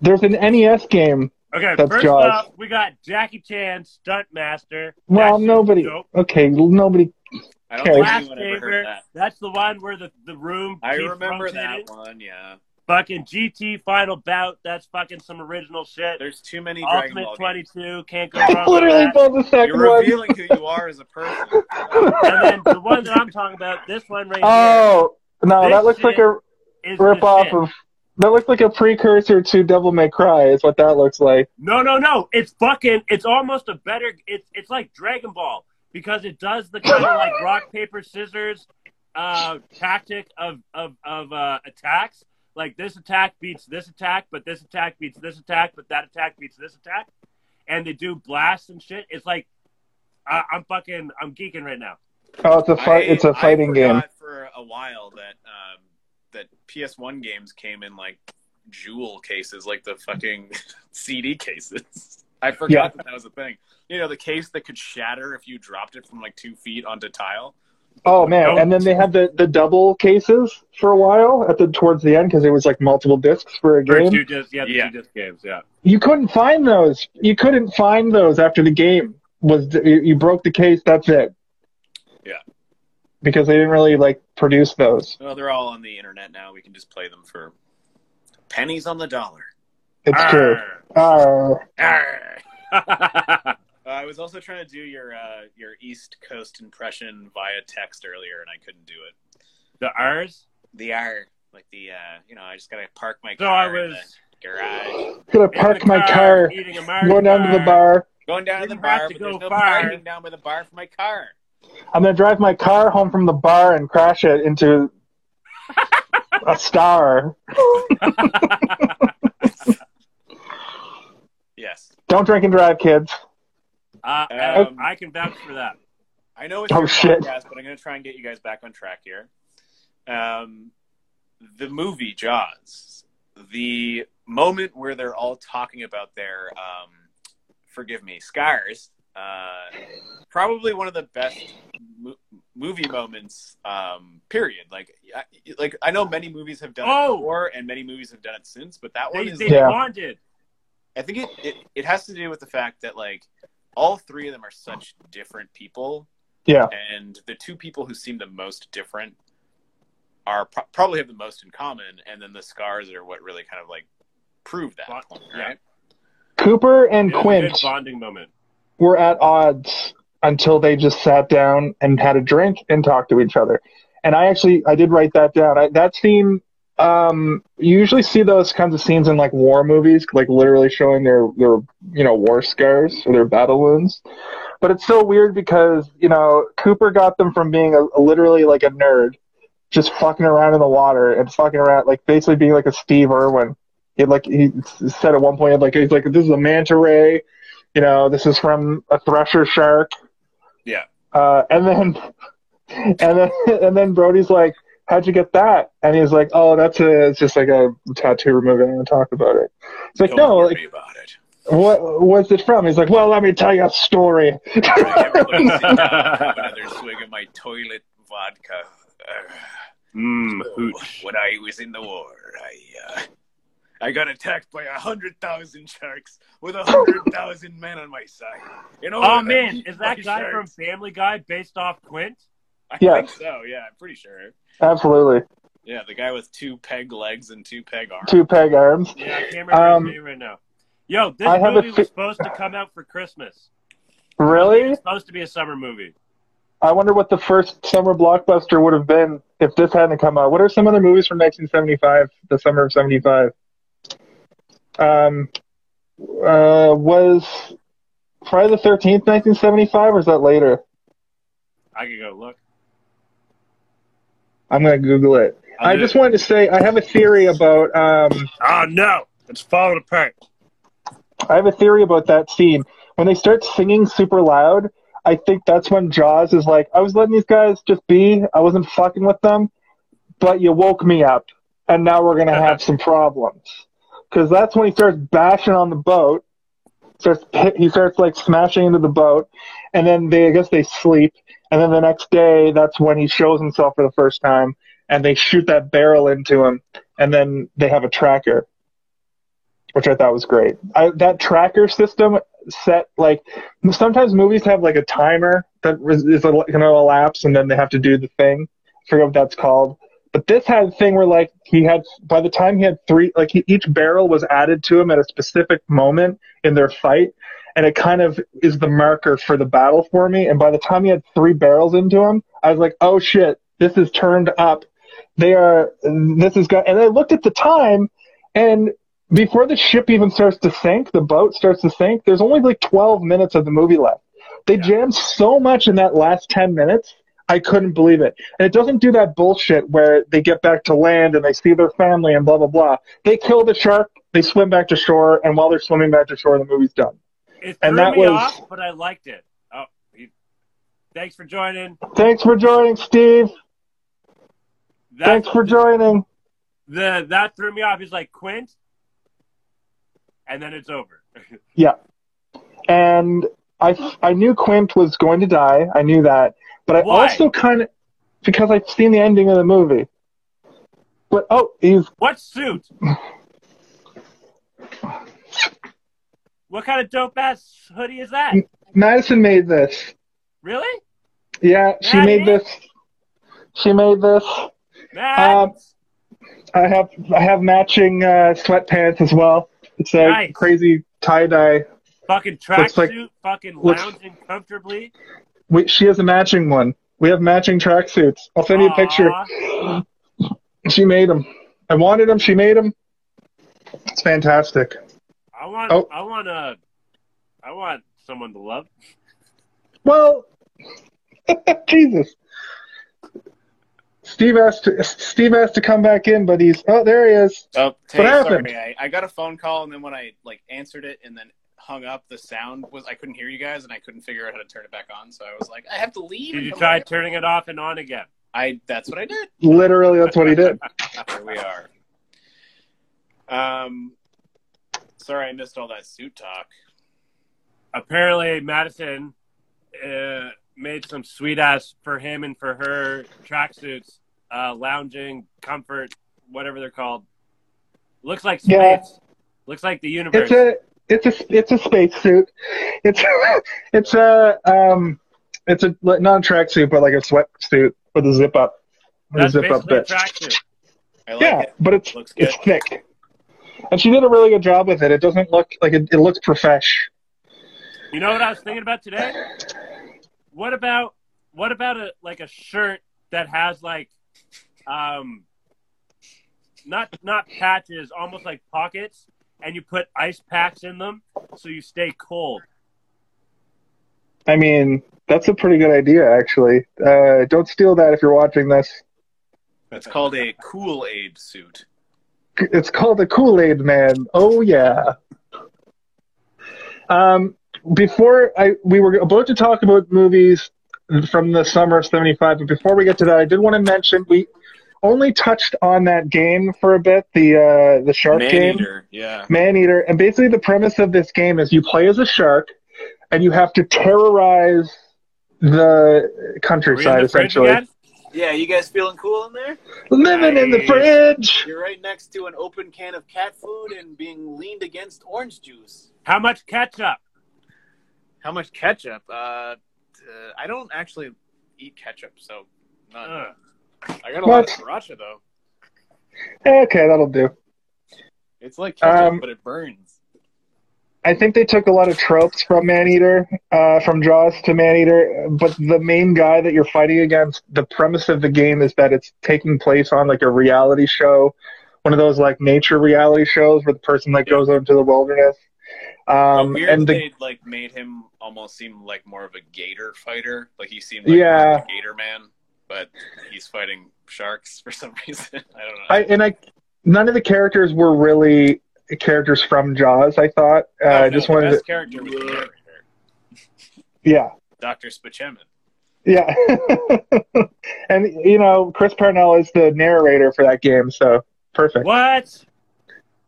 There's an NES game.
Okay,
That's
first
Jaws.
up, we got Jackie Chan, Stunt Master.
Well,
That's
nobody.
dope.
Okay, nobody.
I don't
Okay.
think
Last
anyone ever
Chamber.
heard that.
That's the one where the, the room.
I
keeps
remember that one. Yeah,
Fucking GT Final Bout. That's fucking some original shit.
there's too many
Ultimate
Ball games.
22. Can't go wrong I
Literally
with that.
the 2nd
You're
one.
revealing who you are as a person.
And then the one that I'm talking about, this one right here.
oh no, that looks like a
here, is
rip
the
off
shit.
of. That looks like a precursor to Devil May Cry. Is what that looks like.
No, no, no. It's fucking. It's almost a better. It's it's like Dragon Ball because it does the kind of like [LAUGHS] rock paper scissors uh, tactic of of of uh, attacks. Like this attack beats this attack, but this attack beats this attack, but that attack beats this attack, and they do blasts and shit. It's like I, I'm fucking I'm geeking right now.
Oh, it's a fight.
I-
it's a fighting
I
game.
for a while that um, that PS1 games came in like jewel cases, like the fucking [LAUGHS] CD cases. I forgot
Yeah.
that that was a thing. You know, the case that could shatter if you dropped it from like two feet onto tile.
Oh man!
Nope.
And then they had the, the double cases for a while at the towards the end because it was like multiple discs for a game.
two disc, yeah,
Yeah.
two disc games, yeah.
You couldn't find those. You couldn't find those after the game was. You you broke the case. That's it.
Yeah.
Because they didn't really like produce those.
Well, they're all on the internet now. We can just play them for pennies on the dollar.
It's true.
Arr. Arr. [LAUGHS]
Uh, I was also trying to do your uh, your East Coast impression via text earlier, and I couldn't do it.
the R's.
The R, like the uh, you know, I just gotta park my
So
car
I
in
was
the garage.
gonna park my car,
eating a Mars
go down to the bar.
Going down to the bar,
to
but
go
there's no
far.
parking down by the bar for my car.
I'm gonna drive my car home from the bar and crash it into a star. [LAUGHS]
Yes,
Don't drink and drive, kids.
Uh,
Um,
I can vouch for that.
I know it's
Oh,
your
shit.
podcast, but I'm gonna try and get you guys back on track here. Um, the movie Jaws, the moment where they're all talking about their, um, forgive me, scars. Uh, probably one of the best mo- movie moments. Um, period. Like, I, like I know many movies have done
Oh!
it before, and many movies have done it since, but that one is.
they
Yeah.
bonded.
I think it, it it has to do with the fact that like all three of them are such different people,
Yeah.
and the two people who seem the most different are pro- probably have the most in common, and then the scars are what really kind of like prove that
Bond-
point,
yeah.
right?
Hooper and
It was a
Quint
bonding moment.
Were at odds until they just sat down and had a drink and talked to each other. And I actually I did write that down. I, that scene um you usually see those kinds of scenes in like war movies, like literally showing their their you know war scars or their battle wounds. But it's so weird because you know Hooper got them from being a, a literally like a nerd, just fucking around in the water and fucking around like basically being like a Steve Irwin. He like he said at one point like he's like this is a manta ray, you know this is from a thresher shark.
Yeah.
Uh, and then and then and then Brody's like, "How'd you get that?" And he's like, "Oh, that's a it's just like a tattoo remover. I don't want to talk about it." It's like,
Don't
no,
worry
like
about it.
what what's it from? He's like, "Well, let me tell you a story."
Everybody sit down, have another [LAUGHS] swig of my toilet vodka. Uh,
Mm,
So, when I was in the war, I uh, I got attacked by a hundred thousand sharks with a hundred [LAUGHS] thousand men on my side. In order
Oh man, is that guy
sharks.
from Family Guy based off Quint?
I
Yeah.
think so. Yeah, I'm pretty sure.
Absolutely,
Yeah, the guy with two peg legs and two peg arms.
two peg arms.
Yeah, I can't remember
Um,
his name right now. Yo, this
I
movie
fi-
was supposed to come out for Christmas.
Really?
was supposed to be a summer movie.
I wonder what the first summer blockbuster would have been if this hadn't come out. What are some other movies from 1975, the summer of 75? Um, uh, was Friday the 13th 1975, or is that later?
I could go look.
I'm going to Google it.
I'll
I just
it.
wanted to say I have a theory about um,
Oh no, it's falling apart.
I have a theory about that scene. When they start singing super loud, I think that's when Jaws is like, I was letting these guys just be. I wasn't fucking with them, but you woke me up, and now we're gonna [LAUGHS] have some problems. Because that's when he starts bashing on the boat. Starts he starts like smashing into the boat, and then they I guess they sleep, and then the next day that's when he shows himself for the first time, and they shoot that barrel into him, and then they have a tracker which I thought was great. I, that tracker system set like sometimes movies have like a timer that is, going to elapse and then they have to do the thing. I forget what that's called. But this had a thing where like he had by the time he had three like he, each barrel was added to him at a specific moment in their fight, and it kind of is the marker for the battle for me. And by the time he had three barrels into him, I was like, oh shit, this is turned up. They are this is got and I looked at the time and before the ship even starts to sink, the boat starts to sink, there's only like 12 minutes of the movie left. They
Yeah.
jammed so much in that last 10 minutes. I couldn't believe it. And it doesn't do that bullshit where they get back to land and they see their family and blah, blah, blah. They kill the shark, they swim back to shore, and while they're swimming back to shore, the movie's done.
It
And
threw
that
me
was-
off, but I liked it. Oh, he, thanks for joining.
Thanks for joining, Steve.
That,
Thanks for joining.
the that threw me off. He's like Quint, and then it's over. [LAUGHS]
Yeah, and I, I knew Quint was going to die. I knew that. But I
Why?
also kind of, because I've seen the ending of the movie. But, oh, he's,
what suit? what kind of dope ass hoodie is that?
Madison made this.
Really?
Yeah, she made this. She made this. Um, I have I have matching uh, sweatpants as well. It's a
Nice.
crazy tie dye.
fucking
looks like-
tracksuit, fucking
looks-
lounging comfortably.
We, she has a matching one. We have matching tracksuits. I'll send you a picture.
Aw.
She made them. I wanted them. She made them. It's fantastic.
I want.
Oh.
I want to. I want someone to love.
Well, [LAUGHS] Jesus. Steve asked to, Steve asked to come back in, but he's oh there he is.
Oh, Tay,
What happened?
sorry, I, I got a phone call, and then when I like answered it and then hung up, the sound was I couldn't hear you guys, and I couldn't figure out how to turn it back on. So I was like, I have to leave.
Did you try
back.
turning it off and on again?
I that's what I did.
Literally, that's what he did. [LAUGHS]
Here we are. Um, sorry, I missed all that suit talk.
Apparently, Madison uh, made some sweet ass for him and for her tracksuits, uh, lounging, comfort, whatever they're called. Looks like space.
Yeah.
Looks like the universe.
It's a it's a it's a spacesuit. It's [LAUGHS] it's a um it's a not a tracksuit, but like a sweatsuit with a zip up, with a zip up bit.
like
Yeah,
it.
but it's
Looks good.
it's thick, and she did a really good job with it. It doesn't look like it, it looks profesh.
You know what I was thinking about today? What about what about a like a shirt that has like um not not patches, almost like pockets, and you put ice packs in them so you stay cold.
I mean, that's a pretty good idea, actually. Uh, don't steal that if you're watching this.
It's called a Kool Aid suit.
It's called a Kool Aid Man. Oh yeah. Um, before I, we were about to talk about movies from the summer of '75, but before we get to that, I did want to mention we only touched on that game for a bit, the uh, the shark game,
Maneater, yeah.
Man Eater. and basically the premise of this game is you play as a shark, and you have to terrorize the
Are we in
countryside
the
essentially.
again?
Yeah, you guys feeling cool in there?
Living in the fridge.
You're right next to an open can of cat food and being leaned against orange juice.
How much ketchup?
How much ketchup? Uh, uh I don't actually eat ketchup, so none.
Ugh.
I got a lot of sriracha though.
Okay, that'll do.
It's like ketchup,
Um,
but it burns.
I think they took a lot of tropes from Maneater, uh, from Jaws to Maneater, but the main guy that you're fighting against, the premise of the game is that it's taking place on like a reality show, one of those like nature reality shows where the person like goes out into the wilderness. Um,
weird
and the,
they like made him almost seem like more of a gator fighter. Like he seemed like
Yeah.
a gator man, but he's fighting sharks for some [LAUGHS] reason. I don't know.
I and I, none of the characters were really characters from Jaws. I thought. Uh,
Oh,
I just wanted to,
character was the narrator,
yeah.
Dr. Spachemin.
Yeah. [LAUGHS] and, you know, Chris Parnell is the narrator for that game, so perfect.
What?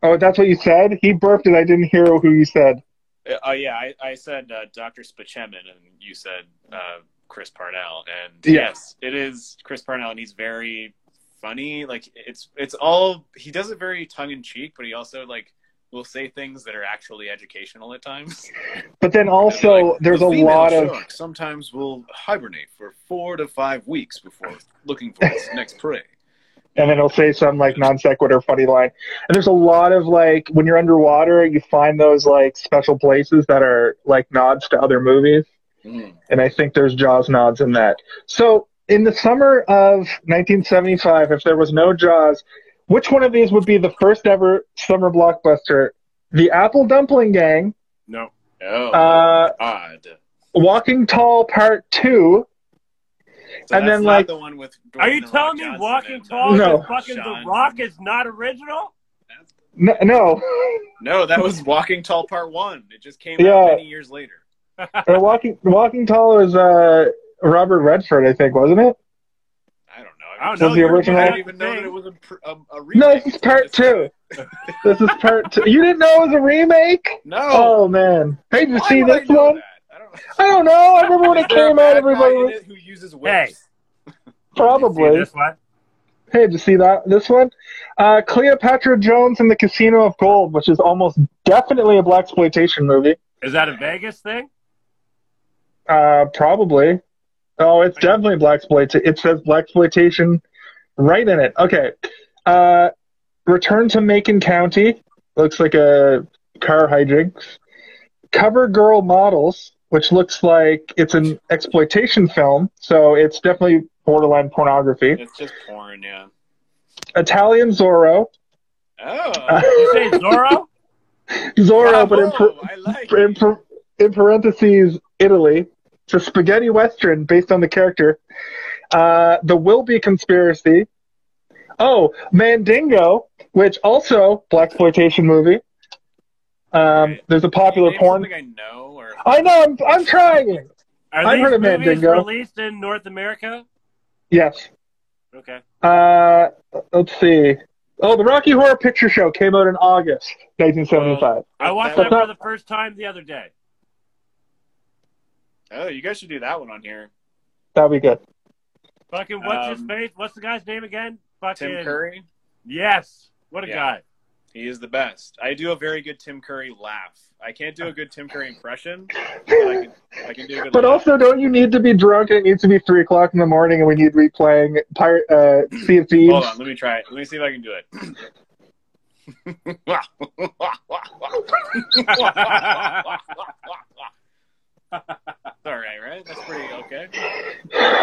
Oh, that's what you said? He burped and I didn't hear who you said.
Uh, Oh yeah, I, I said uh, Dr. Spachemin, and you said uh, Chris Parnell, and
Yeah.
yes, it is Chris Parnell, and he's very funny. Like it's it's all he does it very tongue in cheek, but he also like will say things that are actually educational at times. [LAUGHS]
But then also,
Like,
there's
the
a lot of.
sometimes will hibernate for four to five weeks before looking for its next prey.
And then he'll say some like non sequitur funny line. And there's a lot of like, when you're underwater, you find those like special places that are like nods to other movies.
Mm.
and I think there's Jaws nods in that. So, in the summer of 1975, if there was no Jaws, which one of these would be the first ever summer blockbuster? The Apple Dumpling Gang,
No. Oh,
uh,
odd.
Walking Tall Part Two.
So
And
that's
then,
not
like-
the one with.
Are you telling me
Johnson
Walking Tall
No.
with fucking The Rock is not original?
N- no,
No, that was [LAUGHS] Walking Tall Part One. It just came
Yeah.
out many years later. [LAUGHS]
Walking Walking Tall was uh, Robert Redford, I think, wasn't it?
I don't know.
I don't
Was
know.
the
You're
original-
I
looking
didn't even know that it was a, a, a remake.
No, this is part two. [LAUGHS] This is part two. You didn't know it was a remake?
No.
Oh man! Hey, did you
Why
see
would I
this one?
that? I don't.
I don't know. I remember when it came out. Everybody
guy in
was
it who uses whips. [LAUGHS]
See
probably.
this one?
Hey, did you see that? This one, uh, Cleopatra Jones and the Casino of Gold, which is almost definitely a blaxploitation movie.
Is that a Vegas thing?
Uh, probably. Oh, it's definitely blaxploitation. It says blaxploitation right in it. Okay. Uh, Return to Macon County looks like a car hijinks. Cover Girl Models, which looks like it's an exploitation film, so it's definitely borderline pornography.
It's just porn, yeah.
Italian Zorro.
Oh. [LAUGHS]
You say Zorro?
Zorro, but in,
like
in, in parentheses, Italy. It's a spaghetti western based on the character. Uh, the Be Conspiracy. Oh, Mandingo, which also blaxploitation movie. Um,
Right.
there's a popular porn.
I know, or
I know. I'm, I'm trying.
Are
I've heard of Mandingo.
released in North America?
Yes.
Okay.
Uh, let's see. Oh, the Rocky Horror Picture Show came out in August 1975.
I watched
That-
that for the first time the other day.
Oh, you guys should do that one on here.
That'd be good.
Fucking what's his
Um,
face? What's the guy's name again? Fucking
Tim Curry,
Yes. What a
Yeah.
guy.
he is the best. I do a very good Tim Curry laugh. I can't do a good Tim Curry impression, but I can, I can do a good.
But also, don't you need to be drunk? And it needs to be three o'clock in the morning, and we need to be playing Pirate uh, Sea of Thieves.
hold on, let me try it. Let me see if I can do it. [LAUGHS] [LAUGHS] [LAUGHS] All right, right? That's pretty okay.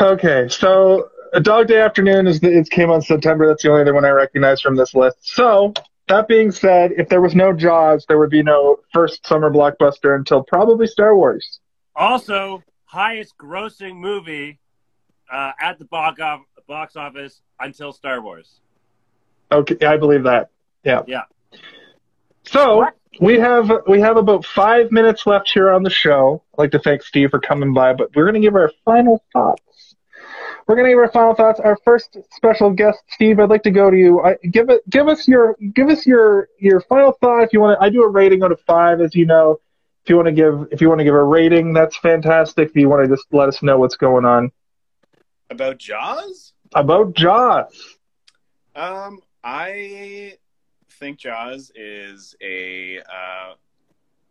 Okay, so a Dog Day Afternoon is the, it came on September. That's the only other one I recognize from this list. So that being said, if there was no Jaws, there would be no first summer blockbuster until probably Star Wars.
Also, highest grossing movie uh, at the box, office until Star Wars.
Okay, I believe that. Yeah.
Yeah.
So
What?
We have we have about five minutes left here on the show. I'd like to thank Steve for coming by, but we're gonna give our final thoughts. We're gonna give our final thoughts. Our first special guest, Steve. I'd like to go to you. I, give it, give us your, give us your your final thought. If you want to, I do a rating out of five, as you know. If you want to give, if you want to give a rating, that's fantastic. If you want to just let us know what's going on
About Jaws?
about Jaws.
Um, I think Jaws is a uh,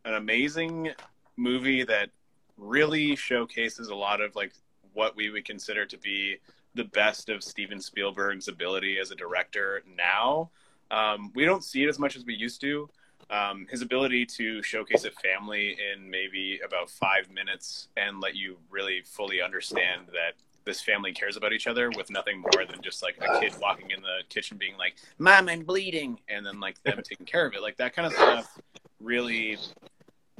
an amazing movie that really showcases a lot of like what we would consider to be the best of Steven Spielberg's ability as a director now. Um, we don't see it as much as we used to. Um, his ability to showcase a family in maybe about five minutes and let you really fully understand that this family cares about each other with nothing more than just like a kid walking in the kitchen being like, "Mom, I'm bleeding," and then like them taking care of it. Like that kind of stuff really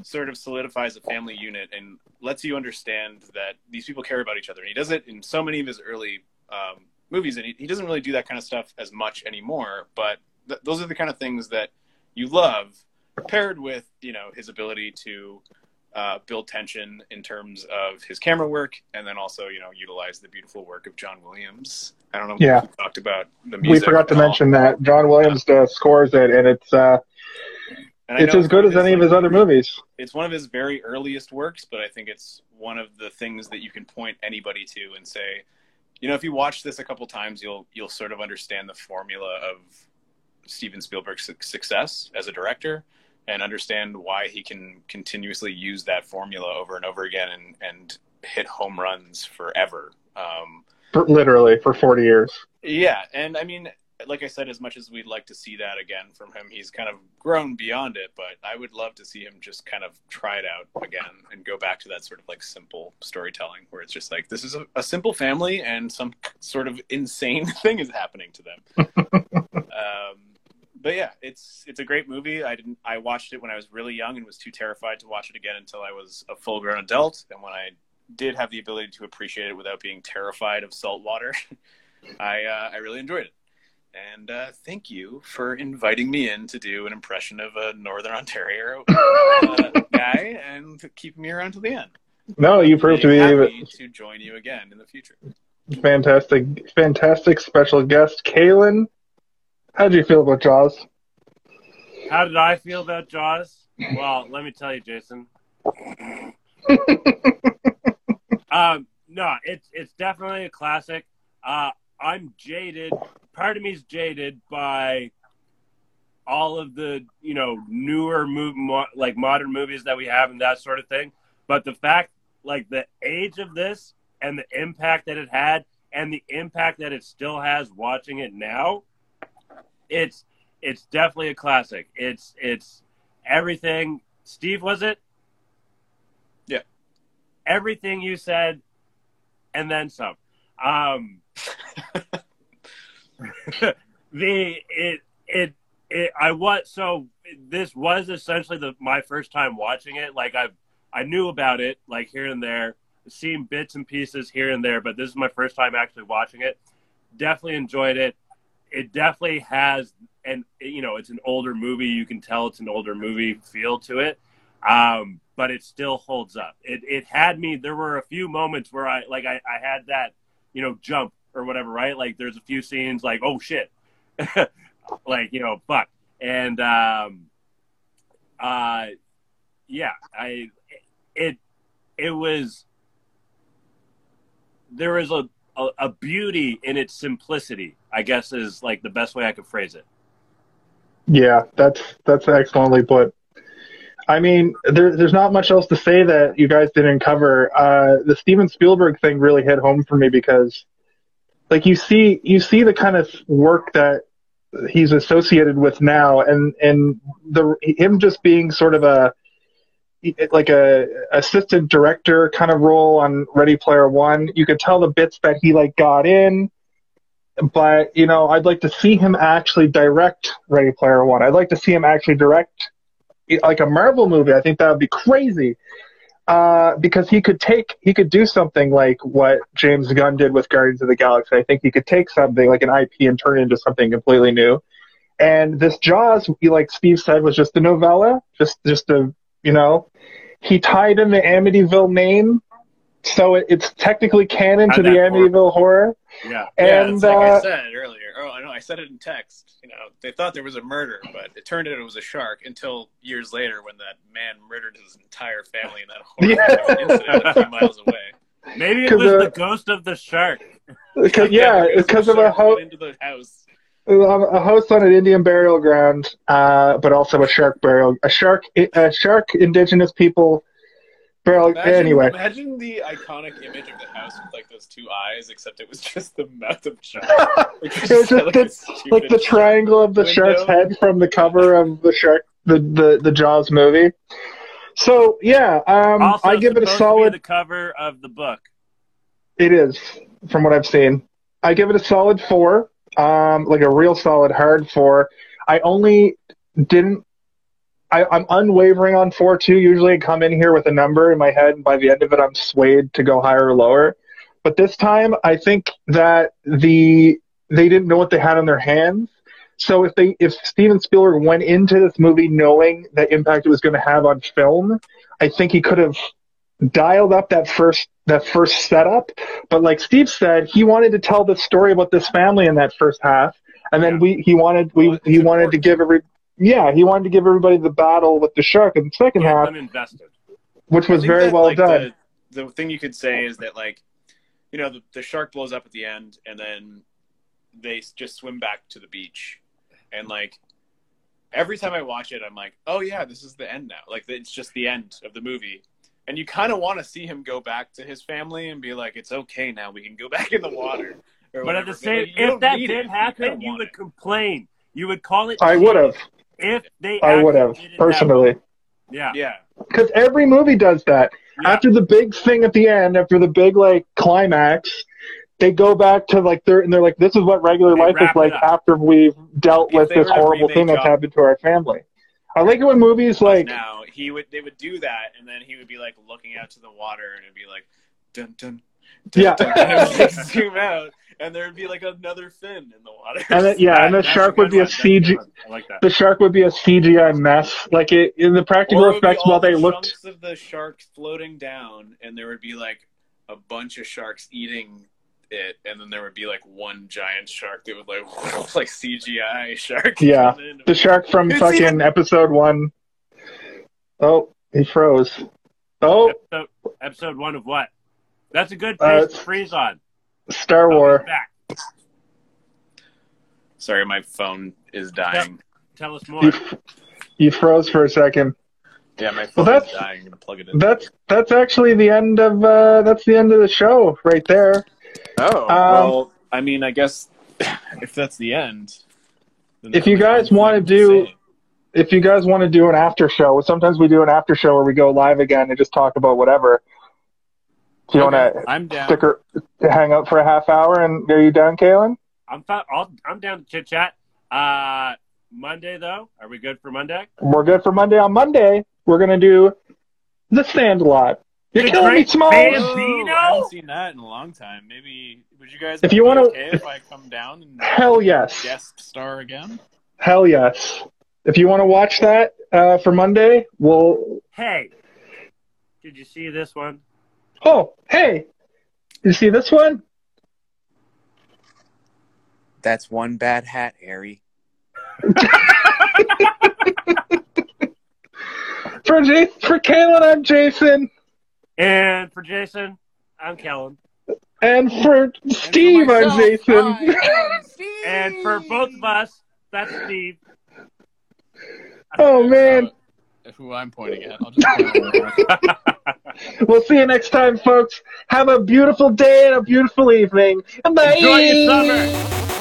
sort of solidifies a family unit and lets you understand that these people care about each other. And he does it in so many of his early um, movies, and he, he doesn't really do that kind of stuff as much anymore. But th- those are the kind of things that you love, paired with you know his ability to uh, build tension in terms of his camera work, and then also you know utilize the beautiful work of John Williams. I don't know.
Yeah.
we talked about the music.
We forgot to
all.
mention that John Williams uh, scores it, and it's uh,
And
it's as good as any of his other movies.
It's one of his very earliest works, but I think it's one of the things that you can point anybody to and say, you know, if you watch this a couple times, you'll you'll sort of understand the formula of Steven Spielberg's success as a director and understand why he can continuously use that formula over and over again and and hit home runs forever. Um,
literally for 40 years.
yeah, and I mean, like I said, as much as we'd like to see that again from him, he's kind of grown beyond it. But I would love to see him just kind of try it out again and go back to that sort of like simple storytelling, where it's just like this is a, a simple family and some sort of insane [LAUGHS] thing is happening to them. [LAUGHS] um, but yeah, it's it's a great movie. I didn't I watched it when I was really young and was too terrified to watch it again until I was a full grown adult. And when I did have the ability to appreciate it without being terrified of salt water, [LAUGHS] I uh, I really enjoyed it. And uh, thank you for inviting me in to do an impression of a Northern Ontario uh, [LAUGHS] guy and keeping me around to the end.
No, you proved to be
happy to join you again in the future.
fantastic, fantastic special guest, Kaylin. How did you feel about Jaws?
How did I feel about Jaws? Well, let me tell you, Jason. [LAUGHS] um, no, it's it's definitely a classic. Uh, I'm jaded. Part of me is jaded by all of the you know newer move mo- like modern movies that we have and that sort of thing. But the fact, like the age of this and the impact that it had, and the impact that it still has watching it now, it's it's definitely a classic. It's it's everything. Steve, was it?
Yeah.
Everything you said, and then some. Um, [LAUGHS] the it it it I was so this was essentially the my first time watching it. Like I've I knew about it like here and there, seen bits and pieces here and there, but this is my first time actually watching it. Definitely enjoyed it. It definitely has and you know it's an older movie. You can tell it's an older movie feel to it. Um, but it still holds up. It it had me. There were a few moments where I like I, I had that you know jump or whatever, right? Like there's a few scenes like oh shit, [LAUGHS] like you know fuck, and um, uh, yeah, I it it was there is a, a a beauty in its simplicity. I guess is like the best way I could phrase it.
Yeah, that's that's excellently put. I mean, there, there's not much else to say that you guys didn't cover. Uh, the Steven Spielberg thing really hit home for me because, like, you see you see the kind of work that he's associated with now, and and the him just being sort of a like a assistant director kind of role on Ready Player One. You could tell the bits that he like got in, but you know, I'd like to see him actually direct Ready Player One. I'd like to see him actually direct like a Marvel movie. I think that would be crazy. Uh, because he could take, he could do something like what James Gunn did with Guardians of the Galaxy. I think he could take something like an IP and turn it into something completely new. And this Jaws, like Steve said, was just a novella, just just a you know, he tied in the Amityville name, so it, it's technically canon to
How'd
the
that work?
Amityville horror.
Yeah.
Yeah,
And
it's like I
uh,
said earlier. Oh, I know. I said it in text. You know, they thought there was a murder, but it turned out it was a shark. Until years later, when that man murdered his entire family in that horrible incident a few miles away.
Maybe it was
uh,
the ghost of the shark. [LAUGHS]
because yeah, because of a
shark
ho-
went into the house.
a host on an Indian burial ground, uh, but also a shark burial, a shark, a shark indigenous people burial.
Imagine,
anyway,
imagine the iconic image of the house with like those two eyes, except it was just the mouth of shark. [LAUGHS] Which
It was just
like,
the- like the triangle of the
window.
shark's head from the cover of the shark, the the, the Jaws movie. So yeah, um,
also,
I give it a
supposed to be
solid.
the cover of the book.
It is, from what I've seen. I give it a solid four, um, like a real solid hard four. I only didn't. I, I'm unwavering on four two. Usually, I come in here with a number in my head, and by the end of it, I'm swayed to go higher or lower. But this time, I think that the they didn't know what they had on their hands. So if they if Steven Spielberg went into this movie knowing the impact it was going to have on film, I think he could have dialed up that first that first setup. But like Steve said, he wanted to tell the story about this family in that first half, and then
Yeah.
we he wanted we
Well,
he wanted to give every yeah he wanted to give everybody the battle with the shark in the second
Get
half,
them invested.
which was very
that,
well
like,
done.
The, the thing you could say is that like, you know, the, the shark blows up at the end, and then they just swim back to the beach, and like every time I watch it, I'm like, oh yeah, this is the end now. Like it's just the end of the movie. And you kind of want to see him go back to his family and be like, "It's okay now. We can go [LAUGHS] back in the water."
But at the same,
like,
if that
need it.
did
You
happen,
kinda
you would
it.
complain. You would call it.
I would have,
if they.
I would have
actually did it that way.
personally,
Yeah.
Yeah,
because every movie does that.
Yeah.
After the big thing at the end, after the big like climax, they go back to like they're and they're like, this is what regular
They
life is like
up.
after we've dealt
If
with this horrible thing that's
John-
happened to our family. I like it when movies like
now he would they would do that and then he would be like looking out to the water and it'd be like dun dun, dun
Yeah.
dun, and like zoom out and there would be like another fin in the water
and then, yeah, and the shark would be a
one. That's
CG.
I like that.
the shark would be a CGI mess. Like it in the practical
Or it would be
effects
all
while they
the
looked
chunks of the sharks floating down and there would be like a bunch of sharks eating it and then there would be like one giant shark that would like [LAUGHS] like CGI shark
Yeah.
coming in.
the shark from
It's
fucking
even-
episode one. Oh, he froze. Oh,
Episode, episode one of what? That's a good
Uh,
to freeze on.
Star
I'll
Wars.
Sorry, my phone is dying.
Tell us more.
You, you froze for a second.
Yeah, my
Well,
phone
that's-
is dying. I'm gonna plug it in.
That's that's actually the end of uh, that's the end of the show right there.
Oh,
Um,
well, I mean, I guess [LAUGHS] if that's the end.
If you guys wanna
to
do-
say.
If you guys want to do an after show, sometimes we do an after show where we go live again and just talk about whatever. Do you
Okay,
want to
I'm down.
stick or hang out for a half hour? And are you down, Kalen?
I'm fi- I'll, I'm down to chit chat. Uh, Monday though, are we good for Monday?
We're good for Monday. On Monday, we're gonna do the Sandlot. You're
The
killing me,
Great
Smalls.
Oh,
Bambino?
I haven't seen that in a long time. Maybe would you guys?
If you wanna-
okay if I come down and
Hell yes.
guest star again?
Hell yes. If you want to watch that uh, for Monday, we'll.
Hey, did you see this one?
Oh, hey, you see this one?
That's one bad hat, Harry. [LAUGHS]
For J- for Kalen, I'm Jason,
And for Jason, I'm Kellen.
and for Steve, I'm
myself,
Jason.
I am Steve.
And for both of us, that's Steve.
Oh man,
Uh, who I'm pointing at? I'll just point [LAUGHS]
we'll see you next time, folks. Have a beautiful day and a beautiful evening. Bye.
Enjoy your summer.